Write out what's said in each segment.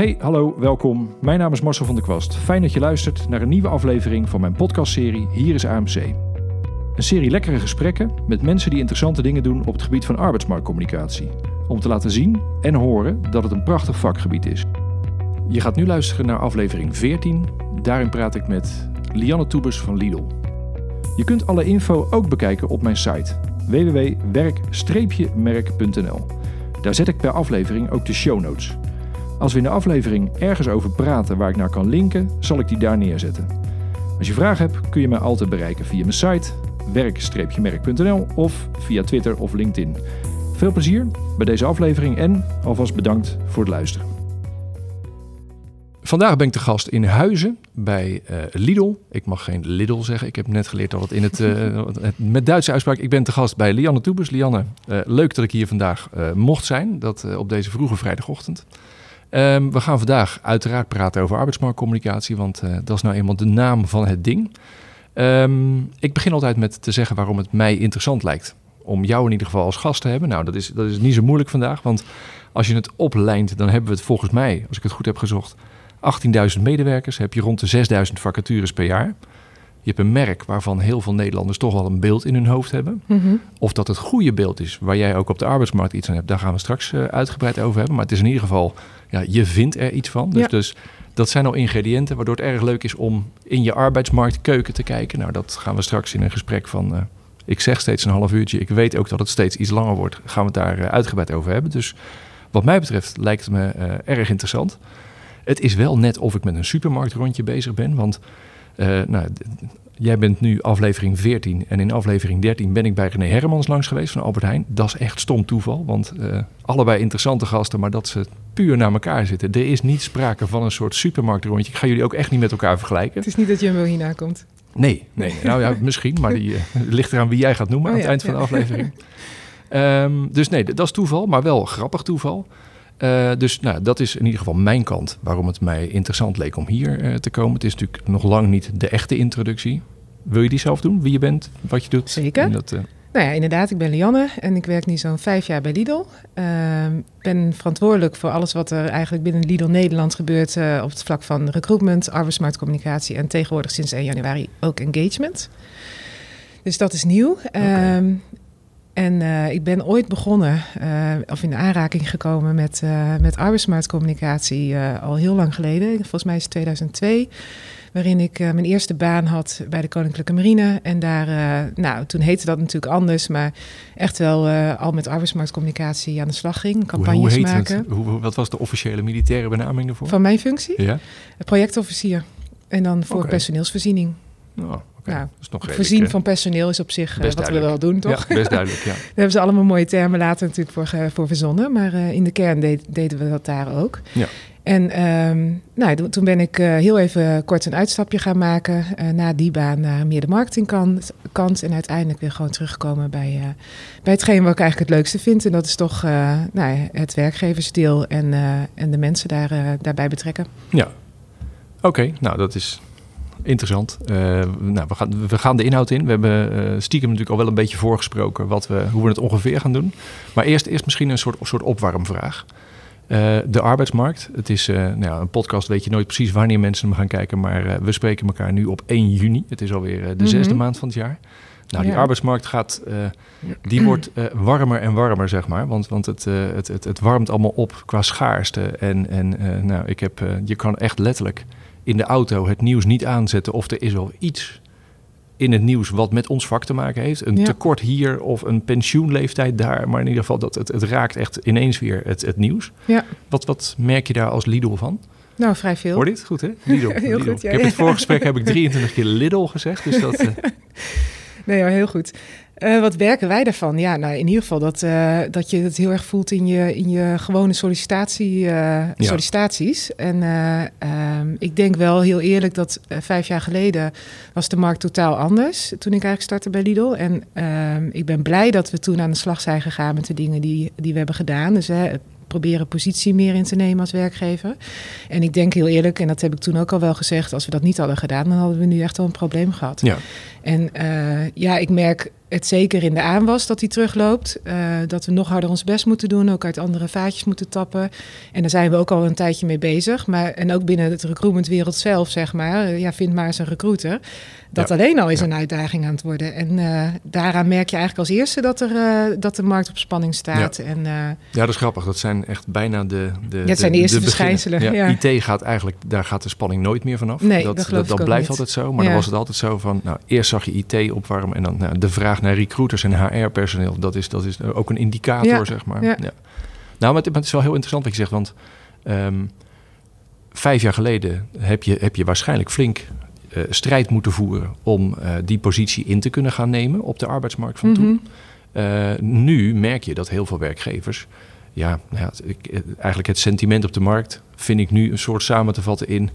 Hey, hallo, welkom. Mijn naam is Marcel van der Kwast. Fijn dat je luistert naar een nieuwe aflevering van mijn podcastserie Hier is AMC. Een serie lekkere gesprekken met mensen die interessante dingen doen op het gebied van arbeidsmarktcommunicatie. Om te laten zien en horen dat het een prachtig vakgebied is. Je gaat nu luisteren naar aflevering 14. Daarin praat ik met Lianne Toebes van Lidl. Je kunt alle info ook bekijken op mijn site www.werk-merk.nl. Daar zet ik per aflevering ook de show notes. Als we in de aflevering ergens over praten waar ik naar kan linken, zal ik die daar neerzetten. Als je vragen hebt, kun je mij altijd bereiken via mijn site werk-merk.nl of via Twitter of LinkedIn. Veel plezier bij deze aflevering en alvast bedankt voor het luisteren. Vandaag ben ik te gast in Huizen bij uh, Lidl. Ik mag geen Lidl zeggen. Ik heb net geleerd dat het in het, uh, met Duitse uitspraak. Ik ben te gast bij Lianne Toebes. Lianne, uh, leuk dat ik hier vandaag mocht zijn. Dat op deze vroege vrijdagochtend. Um, we gaan vandaag uiteraard praten over arbeidsmarktcommunicatie, want dat is nou eenmaal de naam van het ding. Um, ik begin altijd met te zeggen waarom het mij interessant lijkt om jou in ieder geval als gast te hebben. Nou, dat is, dat is niet zo moeilijk vandaag, want als je het oplijnt, dan hebben we het volgens mij, als ik het goed heb gezocht, 18.000 medewerkers, heb je rond de 6.000 vacatures per jaar. Je hebt een merk waarvan heel veel Nederlanders toch wel een beeld in hun hoofd hebben. Mm -hmm. Of dat het goede beeld is, waar jij ook op de arbeidsmarkt iets aan hebt, daar gaan we straks uh, uitgebreid over hebben. Maar het is in ieder geval, ja, je vindt er iets van. Dus, ja. dus dat zijn al ingrediënten waardoor het erg leuk is om in je arbeidsmarktkeuken te kijken. Nou, dat gaan we straks in een gesprek van, uh, ik zeg steeds een half uurtje. Ik weet ook dat het steeds iets langer wordt. Gaan we het daar uh, uitgebreid over hebben. Dus wat mij betreft lijkt het me erg interessant. Het is wel net of ik met een supermarktrondje bezig ben. Want uh, nou, jij bent nu aflevering 14 en in aflevering 13 ben ik bij René Hermans langs geweest van Albert Heijn. Dat is echt stom toeval, want uh, allebei interessante gasten, maar dat ze puur naar elkaar zitten. Er is niet sprake van een soort supermarktrondje. Ik ga jullie ook echt niet met elkaar vergelijken. Het is niet dat Jumbo hierna komt. Nee, nee. nou ja, misschien, maar die uh, ligt eraan wie jij gaat noemen oh, aan het ja, eind van de aflevering. um, dus nee, dat is toeval, maar wel grappig toeval. Uh, dus nou, dat is in ieder geval mijn kant waarom het mij interessant leek om hier uh, te komen. Het is natuurlijk nog lang niet de echte introductie. Wil je die zelf doen? Wie je bent, wat je doet? Zeker. Dat, uh... Nou ja, inderdaad, ik ben Lianne en ik werk nu zo'n vijf jaar bij Lidl. Ik ben verantwoordelijk voor alles wat er eigenlijk binnen Lidl Nederland gebeurt op het vlak van recruitment, arbeidsmarktcommunicatie en tegenwoordig sinds 1 januari ook engagement. Dus dat is nieuw. Okay. Um, en uh, ik ben ooit begonnen, uh, of in aanraking gekomen met, uh, met arbeidsmarktcommunicatie al heel lang geleden. Volgens mij is het 2002, waarin ik mijn eerste baan had bij de Koninklijke Marine. En daar, nou, toen heette dat natuurlijk anders, maar echt wel al met arbeidsmarktcommunicatie aan de slag ging. Campagnes hoe, hoe maken. Hoe, wat was de officiële militaire benaming daarvoor? Van mijn functie? Ja. Projectofficier. En dan voor okay. personeelsvoorziening. Oh. Okay. Nou, dat is nog voorzien van personeel is op zich uh, wat duidelijk. we wel doen, toch? Ja, best duidelijk, ja. Daar hebben ze allemaal mooie termen later natuurlijk voor, voor verzonnen. Maar uh, in de kern deed, deden we dat daar ook. Ja. En um, nou, toen ben ik uh, heel even kort een uitstapje gaan maken. na die baan naar meer de marketingkant. Kant, en uiteindelijk weer gewoon terugkomen bij, bij hetgeen wat ik eigenlijk het leukste vind. En dat is toch nou, het werkgeversdeel en, en de mensen daar, daarbij betrekken. Ja, oké. Okay, nou dat is interessant. Uh, nou, we, gaan, we gaan de inhoud in. We hebben uh, stiekem natuurlijk al wel een beetje voorgesproken wat we, hoe we het ongeveer gaan doen. Maar eerst, eerst misschien een soort, soort opwarmvraag. Uh, de arbeidsmarkt. Het is nou ja, een podcast, weet je nooit precies wanneer mensen hem gaan kijken. Maar we spreken elkaar nu op 1 juni. Het is alweer de mm -hmm. zesde maand van het jaar. Nou, die ja. arbeidsmarkt gaat, die wordt warmer en warmer, zeg maar. Want, want het, het, het, het warmt allemaal op qua schaarste. En, en nou, ik heb, je kan echt letterlijk in de auto het nieuws niet aanzetten of er is al iets in het nieuws wat met ons vak te maken heeft. Een ja. tekort hier of een pensioenleeftijd daar. Maar in ieder geval, dat het, het raakt echt ineens weer het, het nieuws. Ja. Wat, wat merk je daar als Lidl van? Nou, vrij veel. Hoor dit? Goed, hè? Lidl. heel Lidl. goed, ja, ik heb het voorgesprek heb ik 23 keer Lidl gezegd, dus dat... Nee, heel goed. Uh, wat werken wij daarvan? Ja, nou in ieder geval dat, uh, dat je het heel erg voelt in je, in je gewone sollicitatie, uh, ja. sollicitaties. En um, ik denk wel heel eerlijk dat vijf jaar geleden was de markt totaal anders. Toen ik eigenlijk startte bij Lidl. En ehm, ik ben blij dat we toen aan de slag zijn gegaan met de dingen die, die we hebben gedaan. Dus hè, proberen positie meer in te nemen als werkgever. En ik denk heel eerlijk, en dat heb ik toen ook al wel gezegd, als we dat niet hadden gedaan, dan hadden we nu echt wel een probleem gehad. Ja. En uh, ja, ik merk het zeker in de aanwas dat hij terugloopt. Uh, dat we nog harder ons best moeten doen, ook uit andere vaatjes moeten tappen. En daar zijn we ook al een tijdje mee bezig. Maar, en ook binnen het recruitmentwereld zelf, zeg maar. Ja, vind maar eens een recruiter. Dat alleen al is een uitdaging aan het worden. En uh, daaraan merk je eigenlijk als eerste dat, er, uh, dat de markt op spanning staat. Ja. En, uh, ja, dat is grappig. Dat zijn echt bijna de. de zijn de, de eerste verschijnselen. Ja. IT gaat eigenlijk, daar gaat de spanning nooit meer vanaf. Nee, dat, dat, dat, dat blijft altijd zo. Maar dan was het altijd zo van. Nou, eerst zag je IT opwarmen. En dan nou, de vraag naar recruiters en HR-personeel. Dat is, dat is ook een indicator, zeg maar. Ja. Nou, maar het, het, is wel heel interessant wat je zegt. Want um, vijf jaar geleden heb je, heb je waarschijnlijk flink uh, strijd moeten voeren om uh, die positie in te kunnen gaan nemen op de arbeidsmarkt van toen. -hmm. uh, nu merk je dat heel veel werkgevers, ja, nou ja ik, eigenlijk het sentiment op de markt vind ik nu een soort samen te vatten in.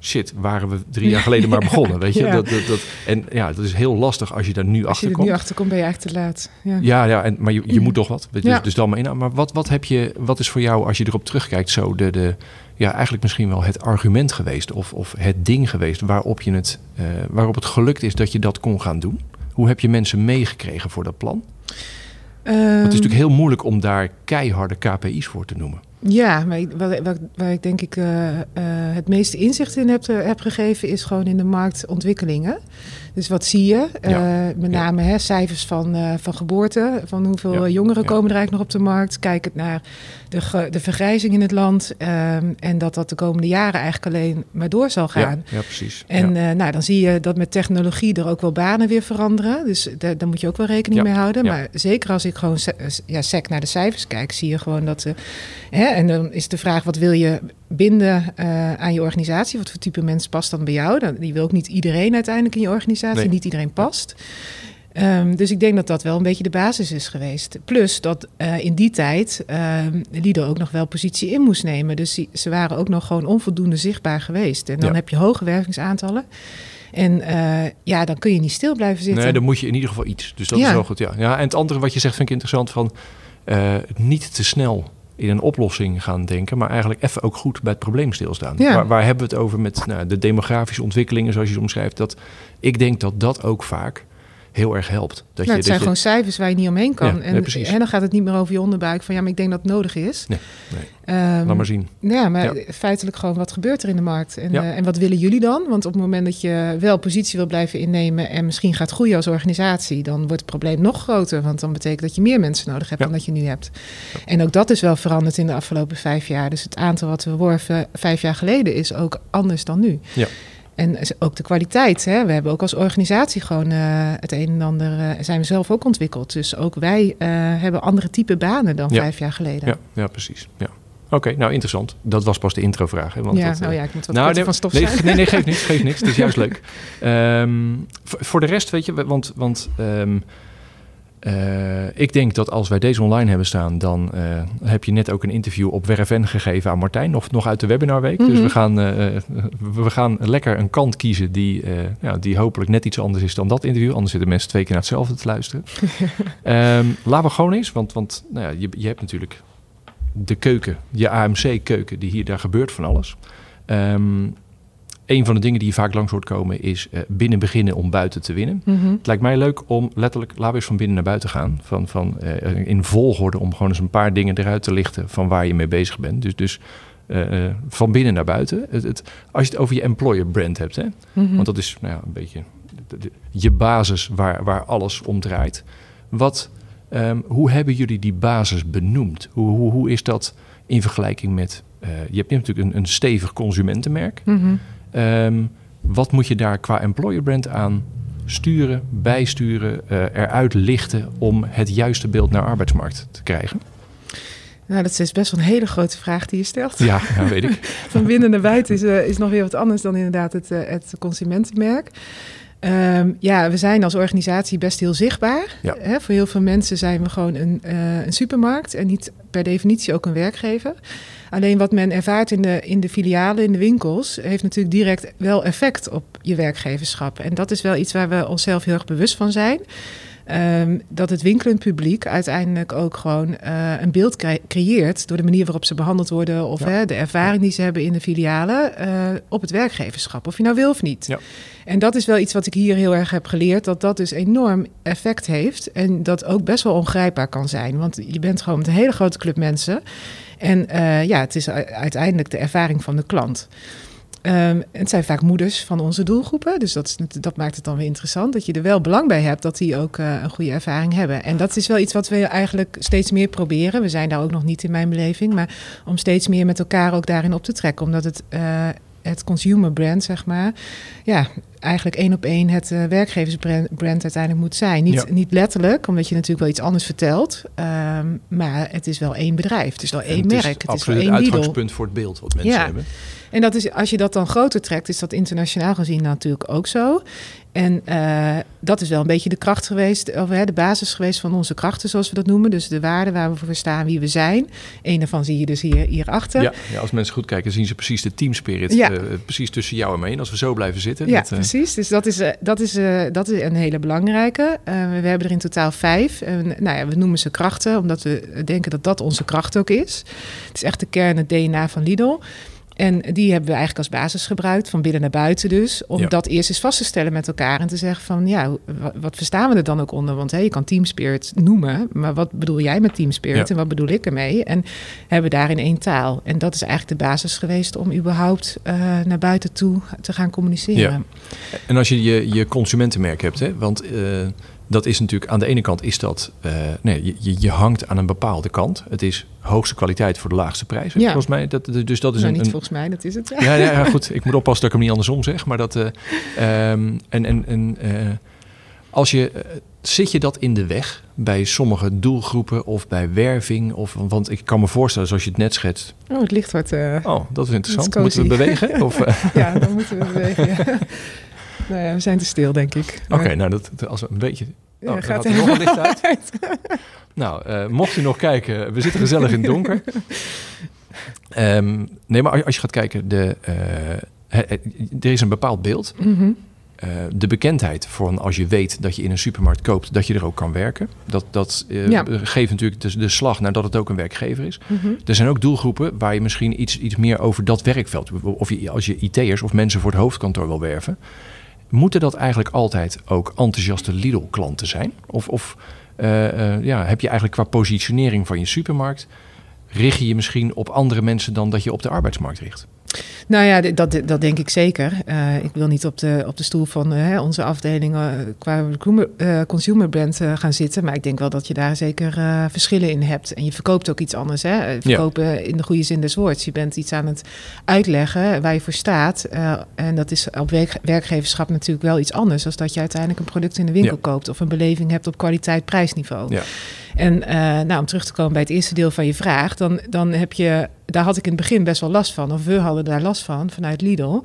shit, waren we drie jaar geleden maar begonnen, weet je? Ja. Dat, dat, dat, en ja, dat is heel lastig als je daar nu als achter je er komt. nu achter komt, ben je eigenlijk te laat. Ja, ja, ja en, maar je, je moet toch wat. Dus, dus dan maar in. Maar wat, wat, heb je, wat is voor jou, als je erop terugkijkt, zo de, de, ja, eigenlijk misschien wel het argument geweest of, of het ding geweest waarop, je het, uh, waarop het gelukt is dat je dat kon gaan doen? Hoe heb je mensen meegekregen voor dat plan? Um, het is natuurlijk heel moeilijk om daar keiharde KPI's voor te noemen. Ja, maar waar ik denk ik uh, uh, het meeste inzicht in heb, heb, gegeven, is gewoon in de marktontwikkelingen. Dus wat zie je? Ja. Uh, met name ja. hè, cijfers van, van geboorte, van hoeveel ja. jongeren komen er eigenlijk nog op de markt. Kijkend naar de, de vergrijzing in het land. Um, en dat dat de komende jaren eigenlijk alleen maar door zal gaan. Ja, precies. En uh, nou, dan zie je dat met technologie er ook wel banen weer veranderen. Dus daar, daar moet je ook wel rekening mee houden. Maar zeker als ik gewoon ja, sec naar de cijfers kijk, zie je gewoon dat... Hè, en dan is de vraag, wat wil je binden uh, aan je organisatie? Wat voor type mens past dan bij jou? Dan, die wil ook niet iedereen uiteindelijk in je organisatie. Nee. Niet iedereen past. Um, dus ik denk dat dat wel een beetje de basis is geweest. Plus dat uh, in die tijd uh, Lido ook nog wel positie in moest nemen. Dus ze waren ook nog gewoon onvoldoende zichtbaar geweest. En dan ja. heb je hoge wervingsaantallen. En uh, ja, dan kun je niet stil blijven zitten. Nee, dan moet je in ieder geval iets. Dus dat ja. is wel goed, ja. ja. En het andere wat je zegt vind ik interessant van... uh, niet te snel in een oplossing gaan denken, maar eigenlijk even ook goed bij het probleem stilstaan. Ja. Waar, waar, hebben we het over met nou, de demografische ontwikkelingen, zoals je het omschrijft? Dat, ik denk dat dat ook vaak heel erg helpt. Dat nou, je, het zijn je... gewoon cijfers waar je niet omheen kan. Ja, en, nee, en dan gaat het niet meer over je onderbuik van ja, maar ik denk dat het nodig is. Nee, nee. Um, Laat maar zien. Ja, maar ja. feitelijk gewoon wat gebeurt er in de markt en, ja. uh, en wat willen jullie dan? Want op het moment dat je wel positie wil blijven innemen en misschien gaat groeien als organisatie, dan wordt het probleem nog groter. Want dan betekent dat je meer mensen nodig hebt dan dat je nu hebt. En ook dat is wel veranderd in de afgelopen vijf jaar. Dus het aantal wat we worven vijf jaar geleden is ook anders dan nu. Ja. En ook de kwaliteit. Hè? We hebben ook als organisatie gewoon uh, het een en ander uh, zijn we zelf ook ontwikkeld. Dus ook wij uh, hebben andere type banen dan ja. vijf jaar geleden. Ja, ja precies. Ja. Oké, okay, nou interessant. Dat was pas de introvraag. Hè? Want ja, dat, nou ja, ik moet wat nou, nee, van stof nee, zijn. Nee, nee, geeft niks, geeft niks. Het is juist leuk. Um, voor de rest, weet je, want, want um, uh, ik denk dat als wij deze online hebben staan, dan uh, heb je net ook een interview op WerfN gegeven aan Martijn, of nog uit de webinarweek. Mm -hmm. Dus we gaan, uh, we gaan lekker een kant kiezen die, ja, die hopelijk net iets anders is dan dat interview. Anders zitten mensen twee keer naar hetzelfde te luisteren. um, laten we gewoon eens, want, want nou ja, je, je hebt natuurlijk de keuken, je AMC-keuken, die hier daar gebeurt van alles. Um, een van de dingen die je vaak langs hoort komen is uh, binnen beginnen om buiten te winnen. Mhm. Mm -hmm. Het lijkt mij leuk om letterlijk, laten we eens van binnen naar buiten gaan. Van, van, uh, in volgorde om gewoon eens een paar dingen eruit te lichten van waar je mee bezig bent. Dus, dus uh, van binnen naar buiten. Het, het, als je het over je employer brand hebt, hè? Mhm. Mm -hmm. want dat is nou ja, een beetje de, de, je basis waar, waar alles om draait. Wat, um, hoe hebben jullie die basis benoemd? Hoe, hoe, hoe is dat in vergelijking met... Je hebt natuurlijk een, een stevig consumentenmerk. Mm -hmm. Um, wat moet je daar qua employer brand aan sturen, bijsturen, uh, eruit lichten om het juiste beeld naar arbeidsmarkt te krijgen? Nou, dat is best wel een hele grote vraag die je stelt. Ja, ja weet ik. Van binnen naar buiten is, uh, is nog weer wat anders dan inderdaad het, uh, het consumentenmerk. Um, ja, we zijn als organisatie best heel zichtbaar. Ja. Voor heel veel mensen zijn we gewoon een, uh, een supermarkt en niet per definitie ook een werkgever. Alleen wat men ervaart in de, in de filialen, in de winkels, heeft natuurlijk direct wel effect op je werkgeverschap. En dat is wel iets waar we onszelf heel erg bewust van zijn. Ehm, dat het winkelend publiek uiteindelijk ook gewoon uh, een beeld creëert door de manier waarop ze behandeld worden of hè, de ervaring die ze hebben in de filialen uh, op het werkgeverschap, of je nou wil of niet. Ja. En dat is wel iets wat ik hier heel erg heb geleerd, dat dat dus enorm effect heeft en dat ook best wel ongrijpbaar kan zijn. Want je bent gewoon met een hele grote club mensen en uh, ja, het is uiteindelijk de ervaring van de klant. Um, het zijn vaak moeders van onze doelgroepen. Dus dat, is, dat maakt het dan weer interessant. Dat je er wel belang bij hebt dat die ook uh, een goede ervaring hebben. En dat is wel iets wat we eigenlijk steeds meer proberen. We zijn daar ook nog niet in mijn beleving. Maar om steeds meer met elkaar ook daarin op te trekken. Omdat het, uh, het consumer brand, zeg maar. Ja, eigenlijk één op één het uh, werkgeversbrand uiteindelijk moet zijn. Niet, ja. niet letterlijk, omdat je natuurlijk wel iets anders vertelt. Um, maar het is wel één bedrijf. Het is wel één het merk. Is het absoluut is wel één uitgangspunt voor het beeld wat mensen ja. hebben. En dat is, als je dat dan groter trekt, is dat internationaal gezien natuurlijk ook zo. En uh, dat is wel een beetje de kracht geweest, of hè, de basis geweest van onze krachten, zoals we dat noemen. Dus de waarden waar we voor staan, wie we zijn. Eén daarvan zie je dus hier, hierachter. Ja, ja, als mensen goed kijken, zien ze precies de teamspirit. Ja. Uh, precies tussen jou en mij. En als we zo blijven zitten. Ja, dat, uh... precies. Dus dat is, dat, is, dat is een hele belangrijke. we hebben er in totaal vijf. nou ja, we noemen ze krachten, omdat we denken dat dat onze kracht ook is. Het is echt de kern, het DNA van Lidl. En die hebben we eigenlijk als basis gebruikt, van binnen naar buiten dus. Om Ja. dat eerst eens vast te stellen met elkaar. En te zeggen van, ja, wat, verstaan we er dan ook onder? Want hé, je kan Team Spirit noemen. Maar wat bedoel jij met Team Spirit? Ja. En wat bedoel ik ermee? En hebben we daarin één taal. En dat is eigenlijk de basis geweest om überhaupt eh, naar buiten toe te gaan communiceren. En als je je, je consumentenmerk hebt, hè, want eh, dat is natuurlijk aan de ene kant is dat, eh, nee, je- je, hangt aan een bepaalde kant. Het is hoogste kwaliteit voor de laagste prijs. Ja. Volgens mij, dat, dus dat is nou, een, niet een, volgens mij, dat is het. ja, ja, ja, goed. Ik moet oppassen dat ik hem niet andersom zeg. Maar dat. eh, ehm, en en, en eh, als je. zit je dat in de weg bij sommige doelgroepen of bij werving? Of, want ik kan me voorstellen, zoals je het net schetst. Oh, het licht wordt... Oh, dat is interessant. Dat is Moeten we bewegen? Of, ja, dan moeten we bewegen. Nou ja, we zijn te stil, denk ik. Oké, nou, dat, als we een beetje. Ja, Oh, dan gaat er nog een licht helemaal uit. Nou, eh, mocht u nog kijken, we zitten gezellig in het donker. Ehm, nee, maar als- je gaat kijken, de, eh, er is een bepaald beeld. Mhm. Eh, de bekendheid van als je weet dat je in een supermarkt koopt, dat je er ook kan werken. Dat, dat Ja. geeft natuurlijk de, de slag naar dat het ook een werkgever is. Mhm. Er zijn ook doelgroepen waar je misschien iets, iets meer over dat werkveld, of je, als je IT'ers of mensen voor het hoofdkantoor wil werven, moeten dat eigenlijk altijd ook enthousiaste Lidl-klanten zijn? Of, of eh, eh, ja, heb je eigenlijk qua positionering van je supermarkt, richt je je misschien op andere mensen dan dat je op de arbeidsmarkt richt? Nou ja, dat, dat denk ik zeker. Eh, ik wil niet op de, op de stoel van eh, onze afdeling eh, qua consumer, brand gaan zitten. Maar ik denk wel dat je daar zeker verschillen in hebt. En je verkoopt ook iets anders. Hè? Verkopen in de goede zin des woords. Je bent iets aan het uitleggen waar je voor staat. En dat is op werk, werkgeverschap natuurlijk wel iets anders. Dan dat je uiteindelijk een product in de winkel Ja. koopt. Of een beleving hebt op kwaliteit-prijsniveau. Ja. En nou, om terug te komen bij het eerste deel van je vraag, dan, dan heb je, daar had ik in het begin best wel last van, of we hadden daar last van vanuit Lidl,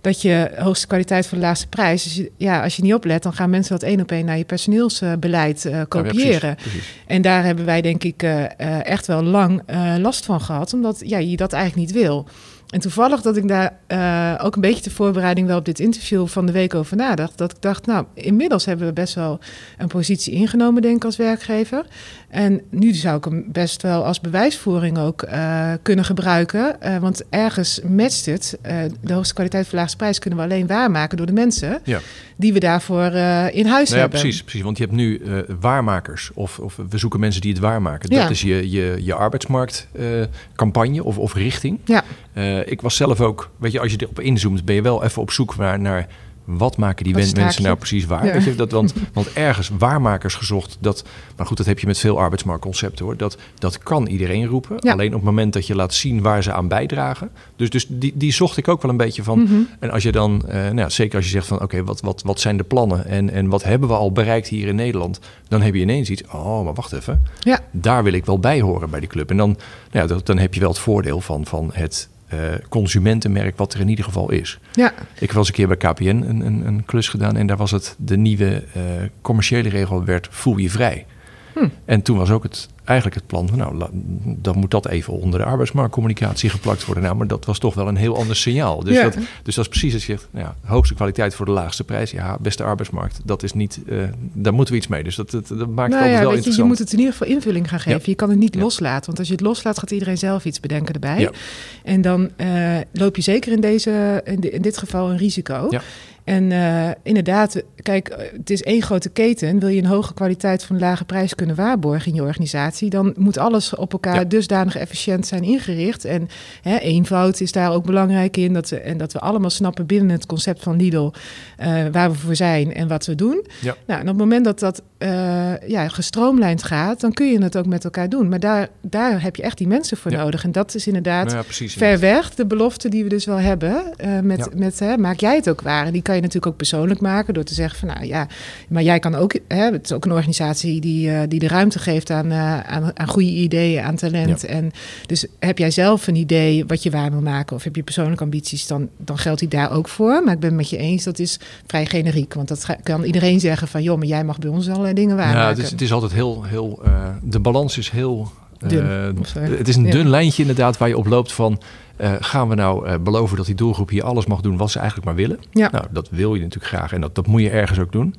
dat je hoogste kwaliteit voor de laagste prijs. Dus ja, als je niet oplet, dan gaan mensen dat één op één naar je personeelsbeleid eh, Ja, kopiëren. precies, precies. En daar hebben wij denk ik eh, eh, echt wel lang last van gehad, omdat ja, je dat eigenlijk niet wil. En toevallig dat ik daar eh, ook een beetje de voorbereiding wel op dit interview van de week over nadacht. Dat ik dacht, nou, inmiddels hebben we best wel een positie ingenomen, denk ik, als werkgever. En nu zou ik hem best wel als bewijsvoering ook eh, kunnen gebruiken. Eh, want ergens matcht het. De hoogste kwaliteit voor laagste prijs kunnen we alleen waarmaken door de mensen Ja. die we daarvoor in huis Nou ja, hebben. precies, precies. Want je hebt nu waarmakers. Of, of we zoeken mensen die het waarmaken. Ja. Dat is je, je, je arbeidsmarktcampagne of, of richting. Ja. Eh, ik was zelf ook, weet je, als je erop inzoomt, ben je wel even op zoek naar, naar wat maken die Wat mensen nou precies waar. Ja. Weet je, dat, want, want ergens waarmakers gezocht, dat, maar goed, dat heb je met veel arbeidsmarktconcepten hoor. Dat, dat kan iedereen roepen. Ja. Alleen op het moment dat je laat zien waar ze aan bijdragen. Dus, dus die, die zocht ik ook wel een beetje van. Mhm. En als je dan, eh, nou, ja, zeker als je zegt van oké, wat, wat, wat zijn de plannen en, en wat hebben we al bereikt hier in Nederland? Dan heb je ineens iets, oh, maar wacht even. Ja. Daar wil ik wel bij horen bij die club. En dan, nou ja, dat- dan heb je wel het voordeel van, van het eh, consumentenmerk wat er in ieder geval is. Ja. Ik heb wel eens een keer bij KPN een, een, een klus gedaan en daar was het de nieuwe eh, commerciële regel werd voel je vrij. Hm. En toen was ook het, eigenlijk het plan van, nou, dan moet dat even onder de arbeidsmarktcommunicatie geplakt worden. Nou, maar dat was toch wel een heel ander signaal. Dus, dat, dus dat is precies als je zegt, nou ja, hoogste kwaliteit voor de laagste prijs. Ja, beste arbeidsmarkt, dat is niet, uh, daar moeten we iets mee. Dus dat, dat, dat maakt nou, het ja, wel interessant. Je, je moet het in ieder geval invulling gaan geven. Je kan het niet loslaten, want als je het loslaat, gaat iedereen zelf iets bedenken erbij. En dan uh, loop je zeker in, deze, in, in dit geval een risico. En uh, inderdaad, kijk, het is één grote keten. Wil je een hoge kwaliteit van een lage prijs kunnen waarborgen in je organisatie, dan moet alles op elkaar dusdanig efficiënt zijn ingericht. En hè, eenvoud is daar ook belangrijk in. Dat we, en dat we allemaal snappen binnen het concept van Lidl uh, waar we voor zijn en wat we doen. Ja. Nou, en op het moment dat dat uh, ja, gestroomlijnd gaat, dan kun je het ook met elkaar doen. Maar daar, daar heb je echt die mensen voor nodig. En dat is inderdaad nou ver weg de belofte die we dus wel hebben. met, met maak jij het ook waar. En die kan je natuurlijk ook persoonlijk maken door te zeggen van nou ja, maar jij kan ook, hè, het is ook een organisatie die, uh, die de ruimte geeft aan, uh, aan, aan goede ideeën, aan talent. En dus heb jij zelf een idee wat je waar wil maken of heb je persoonlijke ambities, dan, dan geldt die daar ook voor. Maar ik ben het met je eens, dat is vrij generiek. Want dat kan iedereen zeggen van joh, maar jij mag bij ons allerlei dingen waarmaken. Ja, het is, het is altijd heel, heel uh, de balans is heel Dun, het is een dun lijntje inderdaad waar je op loopt van uh, gaan we nou uh, beloven dat die doelgroep hier alles mag doen wat ze eigenlijk maar willen? Ja. Nou, dat wil je natuurlijk graag en dat, dat moet je ergens ook doen.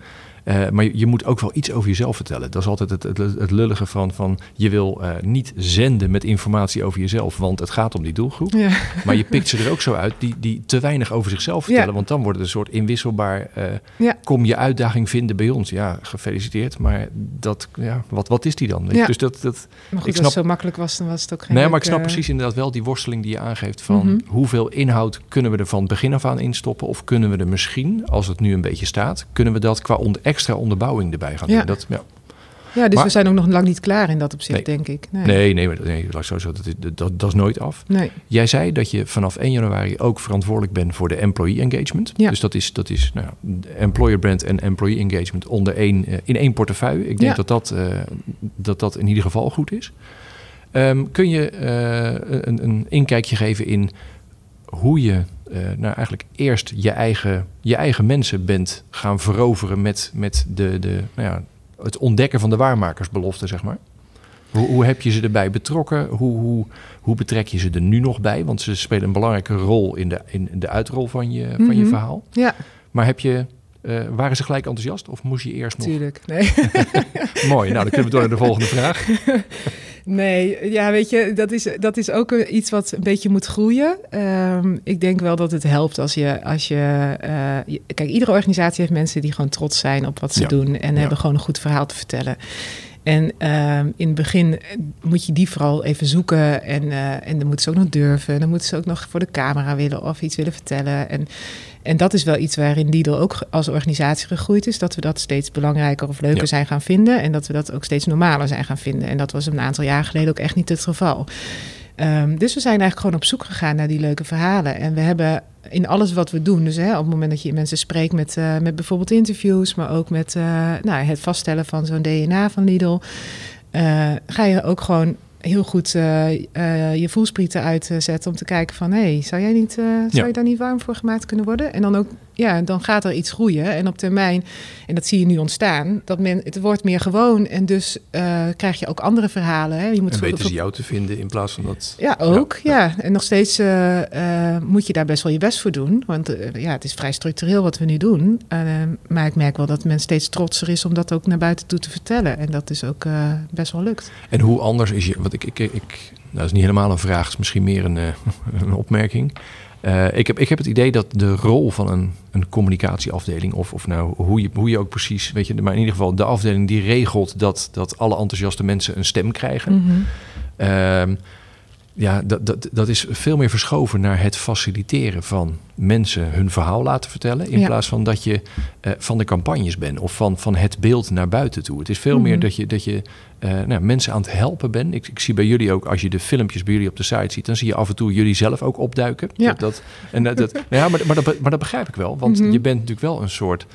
Uh, maar je, je, moet ook wel iets over jezelf vertellen. Dat is altijd het, het, het lullige van, van je wil uh, niet zenden met informatie over jezelf, want het gaat om die doelgroep. Ja. Maar je pikt ze er ook zo uit die, die te weinig over zichzelf vertellen, ja. want dan wordt het een soort inwisselbaar, uh, kom je uitdaging vinden bij ons. Ja, gefeliciteerd, maar dat, ja, wat, wat is die dan? Dus dat, dat, maar goed, ik snap, als het zo makkelijk was, dan was het ook geen Nee, maar ik snap precies inderdaad wel die worsteling die je aangeeft van mm -hmm. hoeveel inhoud kunnen we er van begin af aan instoppen of kunnen we er misschien, als het nu een beetje staat, kunnen we dat qua onder extra onderbouwing erbij gaan doen. Dat, ja. Ja, dus we zijn ook nog lang niet klaar in dat opzicht, denk ik. Nee, nee, nee, nee, nee dat, dat, dat, dat is nooit af. Nee. Jij zei dat je vanaf 1 januari ook verantwoordelijk bent voor de employee engagement. Ja. Dus dat is, dat is nou, employer brand en employee engagement onder één, uh, in één portefeuille. Ik denk dat, dat, uh, dat dat in ieder geval goed is. Um, kun je uh, een, een inkijkje geven in hoe je uh, nou eigenlijk eerst je eigen, je eigen mensen bent gaan veroveren met, met de, de, nou ja, het ontdekken van de waarmakersbelofte, zeg maar. Hoe, hoe heb je ze erbij betrokken? Hoe, hoe, hoe betrek je ze er nu nog bij? Want ze spelen een belangrijke rol in de, in de uitrol van je, van je mhm. verhaal. Ja. Maar heb je, uh, waren ze gelijk enthousiast of moest je eerst nog? Tuurlijk, nee. Mooi, nou dan kunnen we door naar de volgende vraag. Nee, ja, weet je, dat is, dat is ook iets wat een beetje moet groeien. Um, ik denk wel dat het helpt als je, als je, uh, Kijk, iedere organisatie heeft mensen die gewoon trots zijn op wat ze ja. doen en ja. hebben gewoon een goed verhaal te vertellen. En uh, in het begin moet je die vooral even zoeken. En, uh, en dan moeten ze ook nog durven. Dan moeten ze ook nog voor de camera willen of iets willen vertellen. En, en dat is wel iets waarin Lidl ook als organisatie gegroeid is. Dat we dat steeds belangrijker of leuker ja. zijn gaan vinden. En dat we dat ook steeds normaler zijn gaan vinden. En dat was een aantal jaar geleden ook echt niet het geval. Um, dus we zijn eigenlijk gewoon op zoek gegaan naar die leuke verhalen. En we hebben in alles wat we doen, dus hè, op het moment dat je mensen spreekt met, uh, met bijvoorbeeld interviews, maar ook met uh, nou, het vaststellen van zo'n DNA van Lidl, uh, ga je ook gewoon heel goed uh, uh, je voelsprieten uitzetten om te kijken van... hé, hey, zou jij niet, zou ja. je daar niet warm voor gemaakt kunnen worden? En dan ook, ja, dan gaat er iets groeien. En op termijn, en dat zie je nu ontstaan, dat men, het wordt meer gewoon. En dus krijg je ook andere verhalen. Hè. Je moet en weten ze jou te vinden in plaats van dat... Ja, ook, ja. ja. En nog steeds moet je daar best wel je best voor doen. Want ja, het is vrij structureel wat we nu doen. maar ik merk wel dat men steeds trotser is om dat ook naar buiten toe te vertellen. En dat is ook best wel lukt. En hoe anders is je... Want ik, ik, ik, dat is niet helemaal een vraag, het is misschien meer een, een opmerking. Uh, ik, heb, ik heb het idee dat de rol van een, een communicatieafdeling, of, of nou hoe je, hoe je ook precies, weet je, maar in ieder geval de afdeling die regelt dat, dat alle enthousiaste mensen een stem krijgen. Mm -hmm. Ja, dat, dat, dat is veel meer verschoven naar het faciliteren van mensen hun verhaal laten vertellen. In ja. plaats van dat je uh, van de campagnes bent of van, van het beeld naar buiten toe. Het is veel mm -hmm. meer dat je, dat je uh, nou, mensen aan het helpen bent. Ik, ik, zie bij jullie ook, als je de filmpjes bij jullie op de site ziet, dan zie je af en toe jullie zelf ook opduiken. Ja, dat, dat en, dat, ja maar, maar, dat, maar dat begrijp ik wel, want mm -hmm. je bent natuurlijk wel een soort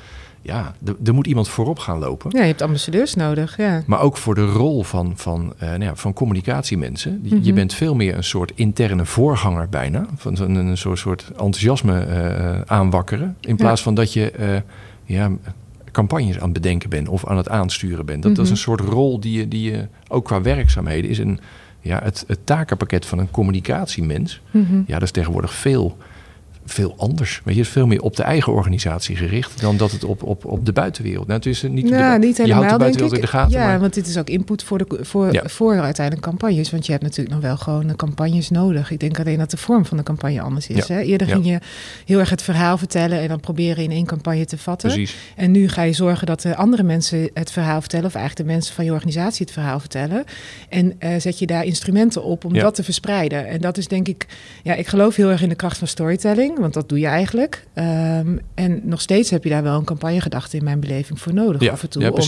ja, er moet iemand voorop gaan lopen. Ja, je hebt ambassadeurs nodig, ja. Maar ook voor de rol van, van, uh, nou ja, van communicatiemensen. Mm -hmm. Je bent veel meer een soort interne voorganger bijna. Van een, een soort, soort enthousiasme uh, aanwakkeren. In plaats ja. van dat je... Uh, ja, campagnes aan het bedenken bent of aan het aansturen bent. Dat, dat is Mhm. een soort rol die je, die je ook qua werkzaamheden is een, ja, het, het takenpakket van een communicatiemens. Mhm. Ja, dat is tegenwoordig veel, veel anders. Weet je, het is veel meer op de eigen organisatie gericht dan dat het op, op, op de buitenwereld. Nou, het is niet, de, niet je houdt helemaal, de denk buitenwereld ik. in de gaten. ja, maar, want dit is ook input voor, de, voor, Ja. voor uiteindelijk campagnes. Want je hebt natuurlijk nog wel gewoon campagnes nodig. Ik denk alleen dat de vorm van de campagne anders is. Ja. Hè? Eerder Ja. ging je heel erg het verhaal vertellen... en dan proberen in één campagne te vatten. precies. En nu ga je zorgen dat de andere mensen het verhaal vertellen... of eigenlijk de mensen van je organisatie het verhaal vertellen. En eh, zet je daar instrumenten op om dat te verspreiden. En dat is denk ik... Ja, ik geloof heel erg in de kracht van storytelling. Want dat doe je eigenlijk. Ehm, en nog steeds heb je daar wel een campagnegedachte in mijn beleving voor nodig Ja, af en toe. ja, om,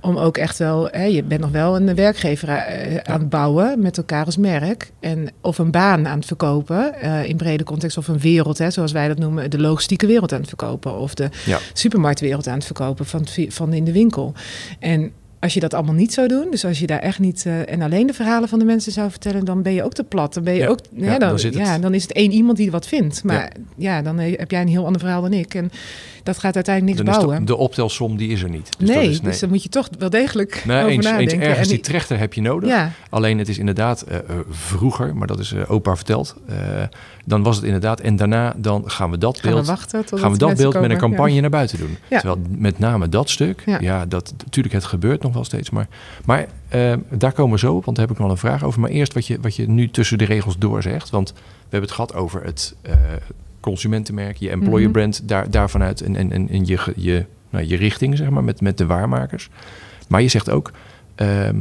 om ook echt wel, hè, je bent nog wel een werkgever eh, aan het bouwen met elkaar als merk. En, of een baan aan het verkopen eh, in brede context. Of een wereld, hè, zoals wij dat noemen, de logistieke wereld aan het verkopen. Of de supermarktwereld aan het verkopen van, van in de winkel. En als je dat allemaal niet zou doen, dus als je daar echt niet eh, en alleen de verhalen van de mensen zou vertellen, dan ben je ook te plat. Dan ben je Ja, ook, ja, ja, dan, ja, dan is het één iemand die wat vindt. Maar ja, dan eh, heb jij een heel ander verhaal dan ik. En dat gaat uiteindelijk niks bouwen. de, de optelsom die is er niet. Dus nee, dat is, dus dan moet je toch wel degelijk Nee, over eens, eens nadenken. ergens En die trechter heb je nodig. ja, Alleen het is inderdaad eh, eh, vroeger, maar dat is eh, opa verteld. dan was het inderdaad. En daarna dan gaan we dat gaan we beeld, wachten tot gaan we dat beeld met een campagne naar buiten doen. Ja. Terwijl met name dat stuk, ja, dat natuurlijk het gebeurt nog wel steeds. Maar, maar daar komen we zo op, want daar heb ik nog een vraag over. Maar eerst wat je, wat je nu tussen de regels door zegt. Want we hebben het gehad over het consumentenmerk, je employer Mhm. brand, daar, daarvanuit en, en, en, en je, je, nou, je richting, zeg maar, met, met de waarmakers. Maar je zegt ook, ehm,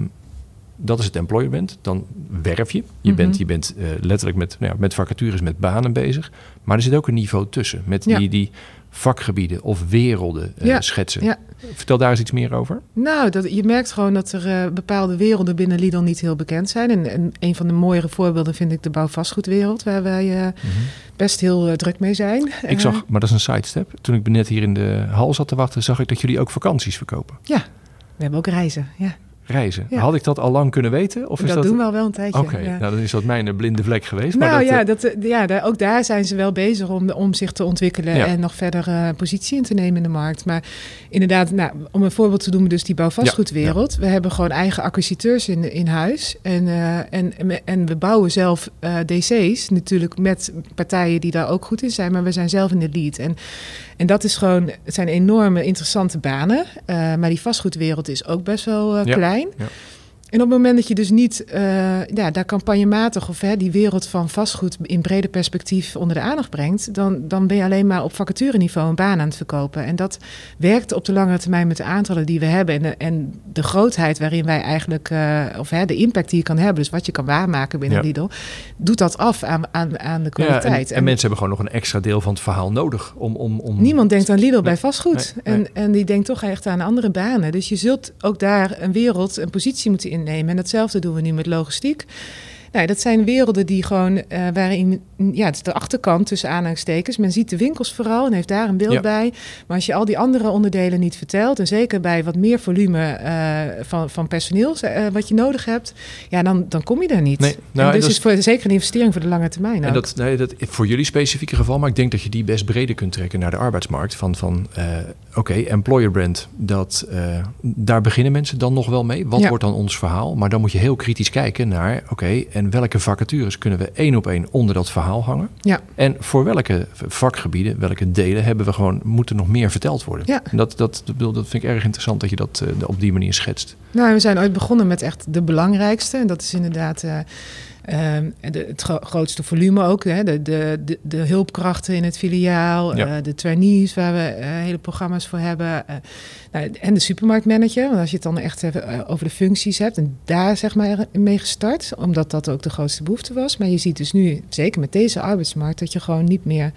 dat is het employer dan werf je. Je Mhm. bent, je bent eh, letterlijk met, nou ja, met vacatures, met banen bezig. Maar er zit ook een niveau tussen, met Ja. die, die vakgebieden of werelden eh, Ja, schetsen. ja. Vertel daar eens iets meer over. Nou, dat, je merkt gewoon dat er eh, bepaalde werelden binnen Lidl niet heel bekend zijn. En, en een van de mooiere voorbeelden vind ik de bouwvastgoedwereld, waar wij eh, best heel druk mee zijn. Ik zag, maar dat is een sidestep. Toen ik net hier in de hal zat te wachten, zag ik dat jullie ook vakanties verkopen. ja, we hebben ook reizen. Ja. Reizen. Ja. Had ik dat al lang kunnen weten? Of is dat, dat... doen we al wel een tijdje. Oké, ja. nou dan is dat mijn blinde vlek geweest. maar Nou dat, ja, eh, dat, eh, ja daar, ook daar zijn ze wel bezig om, om zich te ontwikkelen Ja. en nog verder eh, positie in te nemen in de markt. Maar inderdaad, nou, om een voorbeeld te noemen, dus die bouwvastgoedwereld. We hebben gewoon eigen acquisiteurs in, in huis. En, eh, en, en, we bouwen zelf eh, DC's, natuurlijk met partijen die daar ook goed in zijn, maar we zijn zelf in de lead. En, en dat is gewoon, het zijn enorme interessante banen. Eh, maar die vastgoedwereld is ook best wel eh, Ja. En op het moment dat je dus niet eh, ja, daar campagnematig of hè, die wereld van vastgoed in breder perspectief onder de aandacht brengt, dan, dan ben je alleen maar op vacatureniveau een baan aan het verkopen. En dat werkt op de langere termijn met de aantallen die we hebben en de, en de grootheid waarin wij eigenlijk, eh, of hè, de impact die je kan hebben, dus wat je kan waarmaken binnen Ja. Lidl, doet dat af aan, aan, aan de ja, kwaliteit. en, en mensen hebben gewoon nog een extra deel van het verhaal nodig. Om, om, om... Niemand denkt aan Lidl Nee, bij vastgoed. nee, nee. En, en die denkt toch echt aan andere banen. Dus je zult ook daar een wereld, een positie moeten innemen. En datzelfde doen we nu met logistiek. Nou, dat zijn werelden die gewoon, eh, waarin, ja, het is de achterkant tussen aanhalingstekens. Men ziet de winkels vooral en heeft daar een beeld Ja. bij. Maar als je al die andere onderdelen niet vertelt, en zeker bij wat meer volume eh, van, van personeel eh, wat je nodig hebt, ja, dan, dan kom je daar niet. Nee, nou, en dus is voor, zeker een investering voor de lange termijn. En dat, nee, dat voor jullie specifieke geval, maar ik denk dat je die best breder kunt trekken naar de arbeidsmarkt. Van, van oké, employer brand, dat, daar beginnen mensen dan nog wel mee. Wat Ja. wordt dan ons verhaal? Maar dan moet je heel kritisch kijken naar, oké, en welke vacatures kunnen we één op één onder dat verhaal hangen? Ja. En voor welke vakgebieden, welke delen hebben we gewoon, moeten nog meer verteld worden? Ja. En Dat, dat, dat vind ik erg interessant dat je dat eh, op die manier schetst. Nou, we zijn ooit begonnen met echt de belangrijkste. En dat is inderdaad eh, ehm, de, het gro- grootste volume ook. Hè? De, de, de, de hulpkrachten in het filiaal, Ja. eh, de trainees waar we eh, hele programma's voor hebben. eh, nou, en de supermarktmanager. Want als je het dan echt even, over de functies hebt. En daar zeg maar mee gestart. Omdat dat ook de grootste behoefte was. Maar je ziet dus nu, zeker met deze arbeidsmarkt, dat je gewoon niet meer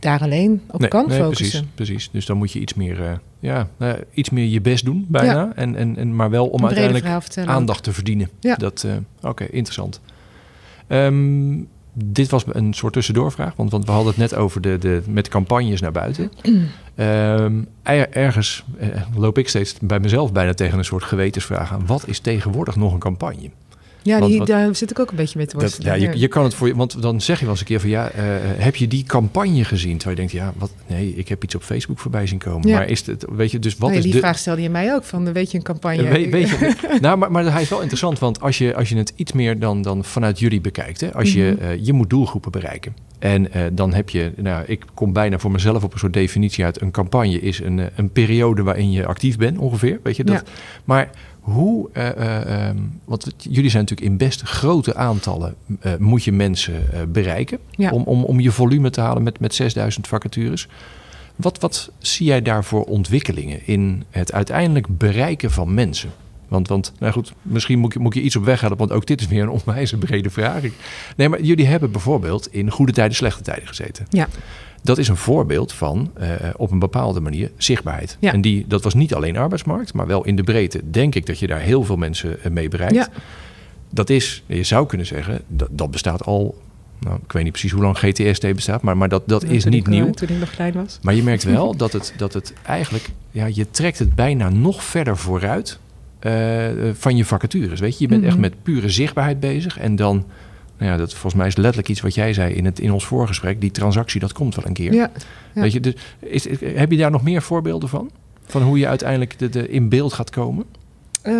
daar alleen op Nee, kan nee, focussen. Precies, precies. Dus dan moet je iets meer, ja, nou iets meer je best doen, bijna. En, en, en, maar wel om uiteindelijk aandacht te verdienen. Ja. Dat, Oké, interessant. Ehm, dit was een soort tussendoorvraag, want, want we hadden het net over de, de, met campagnes naar buiten. Ehm, er- ergens eh, loop ik steeds bij mezelf bijna tegen een soort gewetensvraag aan. Wat is tegenwoordig nog een campagne? Ja, Want die, wat- daar zit ik ook een beetje mee te Dat, worstelen. ja, je, je kan het voor je, want dan zeg je wel eens een keer van ja, eh, heb je die campagne gezien? Terwijl je denkt, ja, wat? Nee, ik heb iets op Facebook voorbij zien komen. Ja. Maar is het, weet je, dus wat Nee, is die de. vraag stelde je mij ook, van weet je een campagne? Weet, weet je, nou, maar, maar hij is wel interessant, want als je, als je het iets meer dan, dan vanuit jullie bekijkt, hè, als je, Mhm. eh, je moet doelgroepen bereiken. En eh, dan heb je, nou, ik kom bijna voor mezelf op een soort definitie uit. Een campagne is een, eh, een periode waarin je actief bent, ongeveer. Weet je dat? Ja. Maar hoe, eh, eh, ehm, want jullie zijn natuurlijk in best grote aantallen, eh, moet je mensen bereiken Ja. om, om, om je volume te halen met, met 6000 vacatures. Wat, wat zie jij daar voor ontwikkelingen in het uiteindelijk bereiken van mensen? Want, want nou goed, misschien moet je, moet je iets op weg helpen, want ook dit is weer een onwijs brede vraag. Nee, maar jullie hebben bijvoorbeeld in goede tijden, slechte tijden gezeten. Ja. Dat is een voorbeeld van eh, op een bepaalde manier zichtbaarheid. Ja. En die, dat was niet alleen arbeidsmarkt, maar wel in de breedte. Denk ik dat je daar heel veel mensen eh, mee bereikt. Ja. Dat is, je zou kunnen zeggen, dat, dat bestaat al. Nou, ik weet niet precies hoe lang GTSD bestaat, maar, maar dat, dat Ja, is niet ik, eh, nieuw. Toen ik nog klein was. Maar je merkt wel dat het, dat het eigenlijk, ja, je trekt het bijna nog verder vooruit van je vacatures. Weet je, je bent echt Mhm. met pure zichtbaarheid bezig. En dan, nou ja, dat volgens mij is letterlijk iets wat jij zei in, het, in ons voorgesprek. Die transactie, dat komt wel een keer. Ja. ja. Weet je, dus is, heb je daar nog meer voorbeelden van? Van hoe je uiteindelijk de, de in beeld gaat komen? Eh,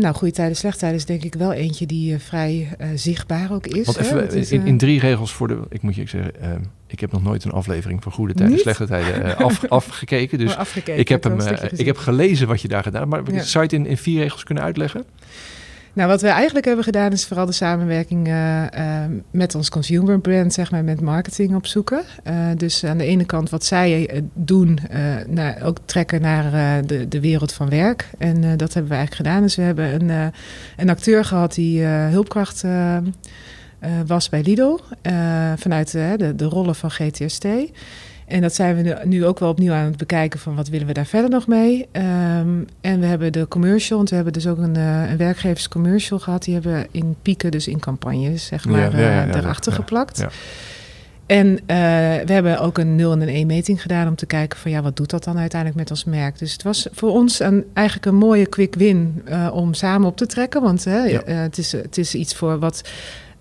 nou, goede tijden, slechte tijden is denk ik wel eentje die eh, vrij eh, zichtbaar ook is. Want even is, in, eh, in drie regels voor de. Ik moet je zeggen, eh, ik heb nog nooit een aflevering van Goede Tijden, Niet? Slechte Tijden eh, af, afgekeken. Dus afgekeken. ik heb, hem, eh, ik heb gelezen wat je daar gedaan hebt. Maar Ja. zou je het in, in vier regels kunnen uitleggen? Nou, wat we eigenlijk hebben gedaan is vooral de samenwerking eh, met ons consumer brand, zeg maar, met marketing opzoeken. Eh, dus aan de ene kant wat zij doen, ook trekken naar de, de wereld van werk. En dat hebben we eigenlijk gedaan. Dus we hebben een, een acteur gehad die hulpkracht was bij Lidl, eh, vanuit eh, de, de rollen van GTST. En dat zijn we nu- ook wel opnieuw aan het bekijken van wat willen we daar verder nog mee. Ehm, en we hebben de commercial, want we hebben dus ook een, eh een werkgeverscommercial gehad. Die hebben we in pieken, dus in campagnes, zeg maar, ja, ja, eh, ja, erachter ja, geplakt. ja. En eh, we hebben ook een 0 en een 1 meting gedaan om te kijken van ja, wat doet dat dan uiteindelijk met ons merk. Dus het was voor ons een, eigenlijk een mooie quick win eh, om samen op te trekken. Want hè, eh, het, is, het is iets voor wat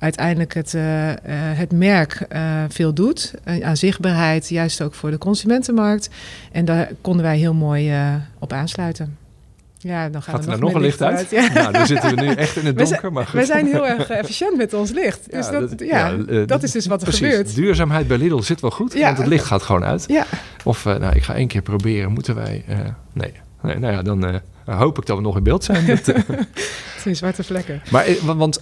uiteindelijk het, eh, eh, het merk eh, veel doet. Aan zichtbaarheid, juist ook voor de consumentenmarkt. En daar konden wij heel mooi op aansluiten. Ja, dan gaat, Gaat er er nou nog een licht uit? Ja. Nou, dan zitten we nu echt in het donker. Maar goed. Wij zijn heel erg efficiënt met ons licht. Dus Ja, dat, dat- ja, ja, dat is dus wat er Precies, gebeurt. duurzaamheid bij Lidl zit wel goed, want het licht gaat gewoon uit. Ja, Of, nou, ik ga één keer proberen, moeten wij... nee. nee, nou ja, dan hoop ik dat we nog in beeld zijn. Eh, het zijn zwarte vlekken. Maar want, want,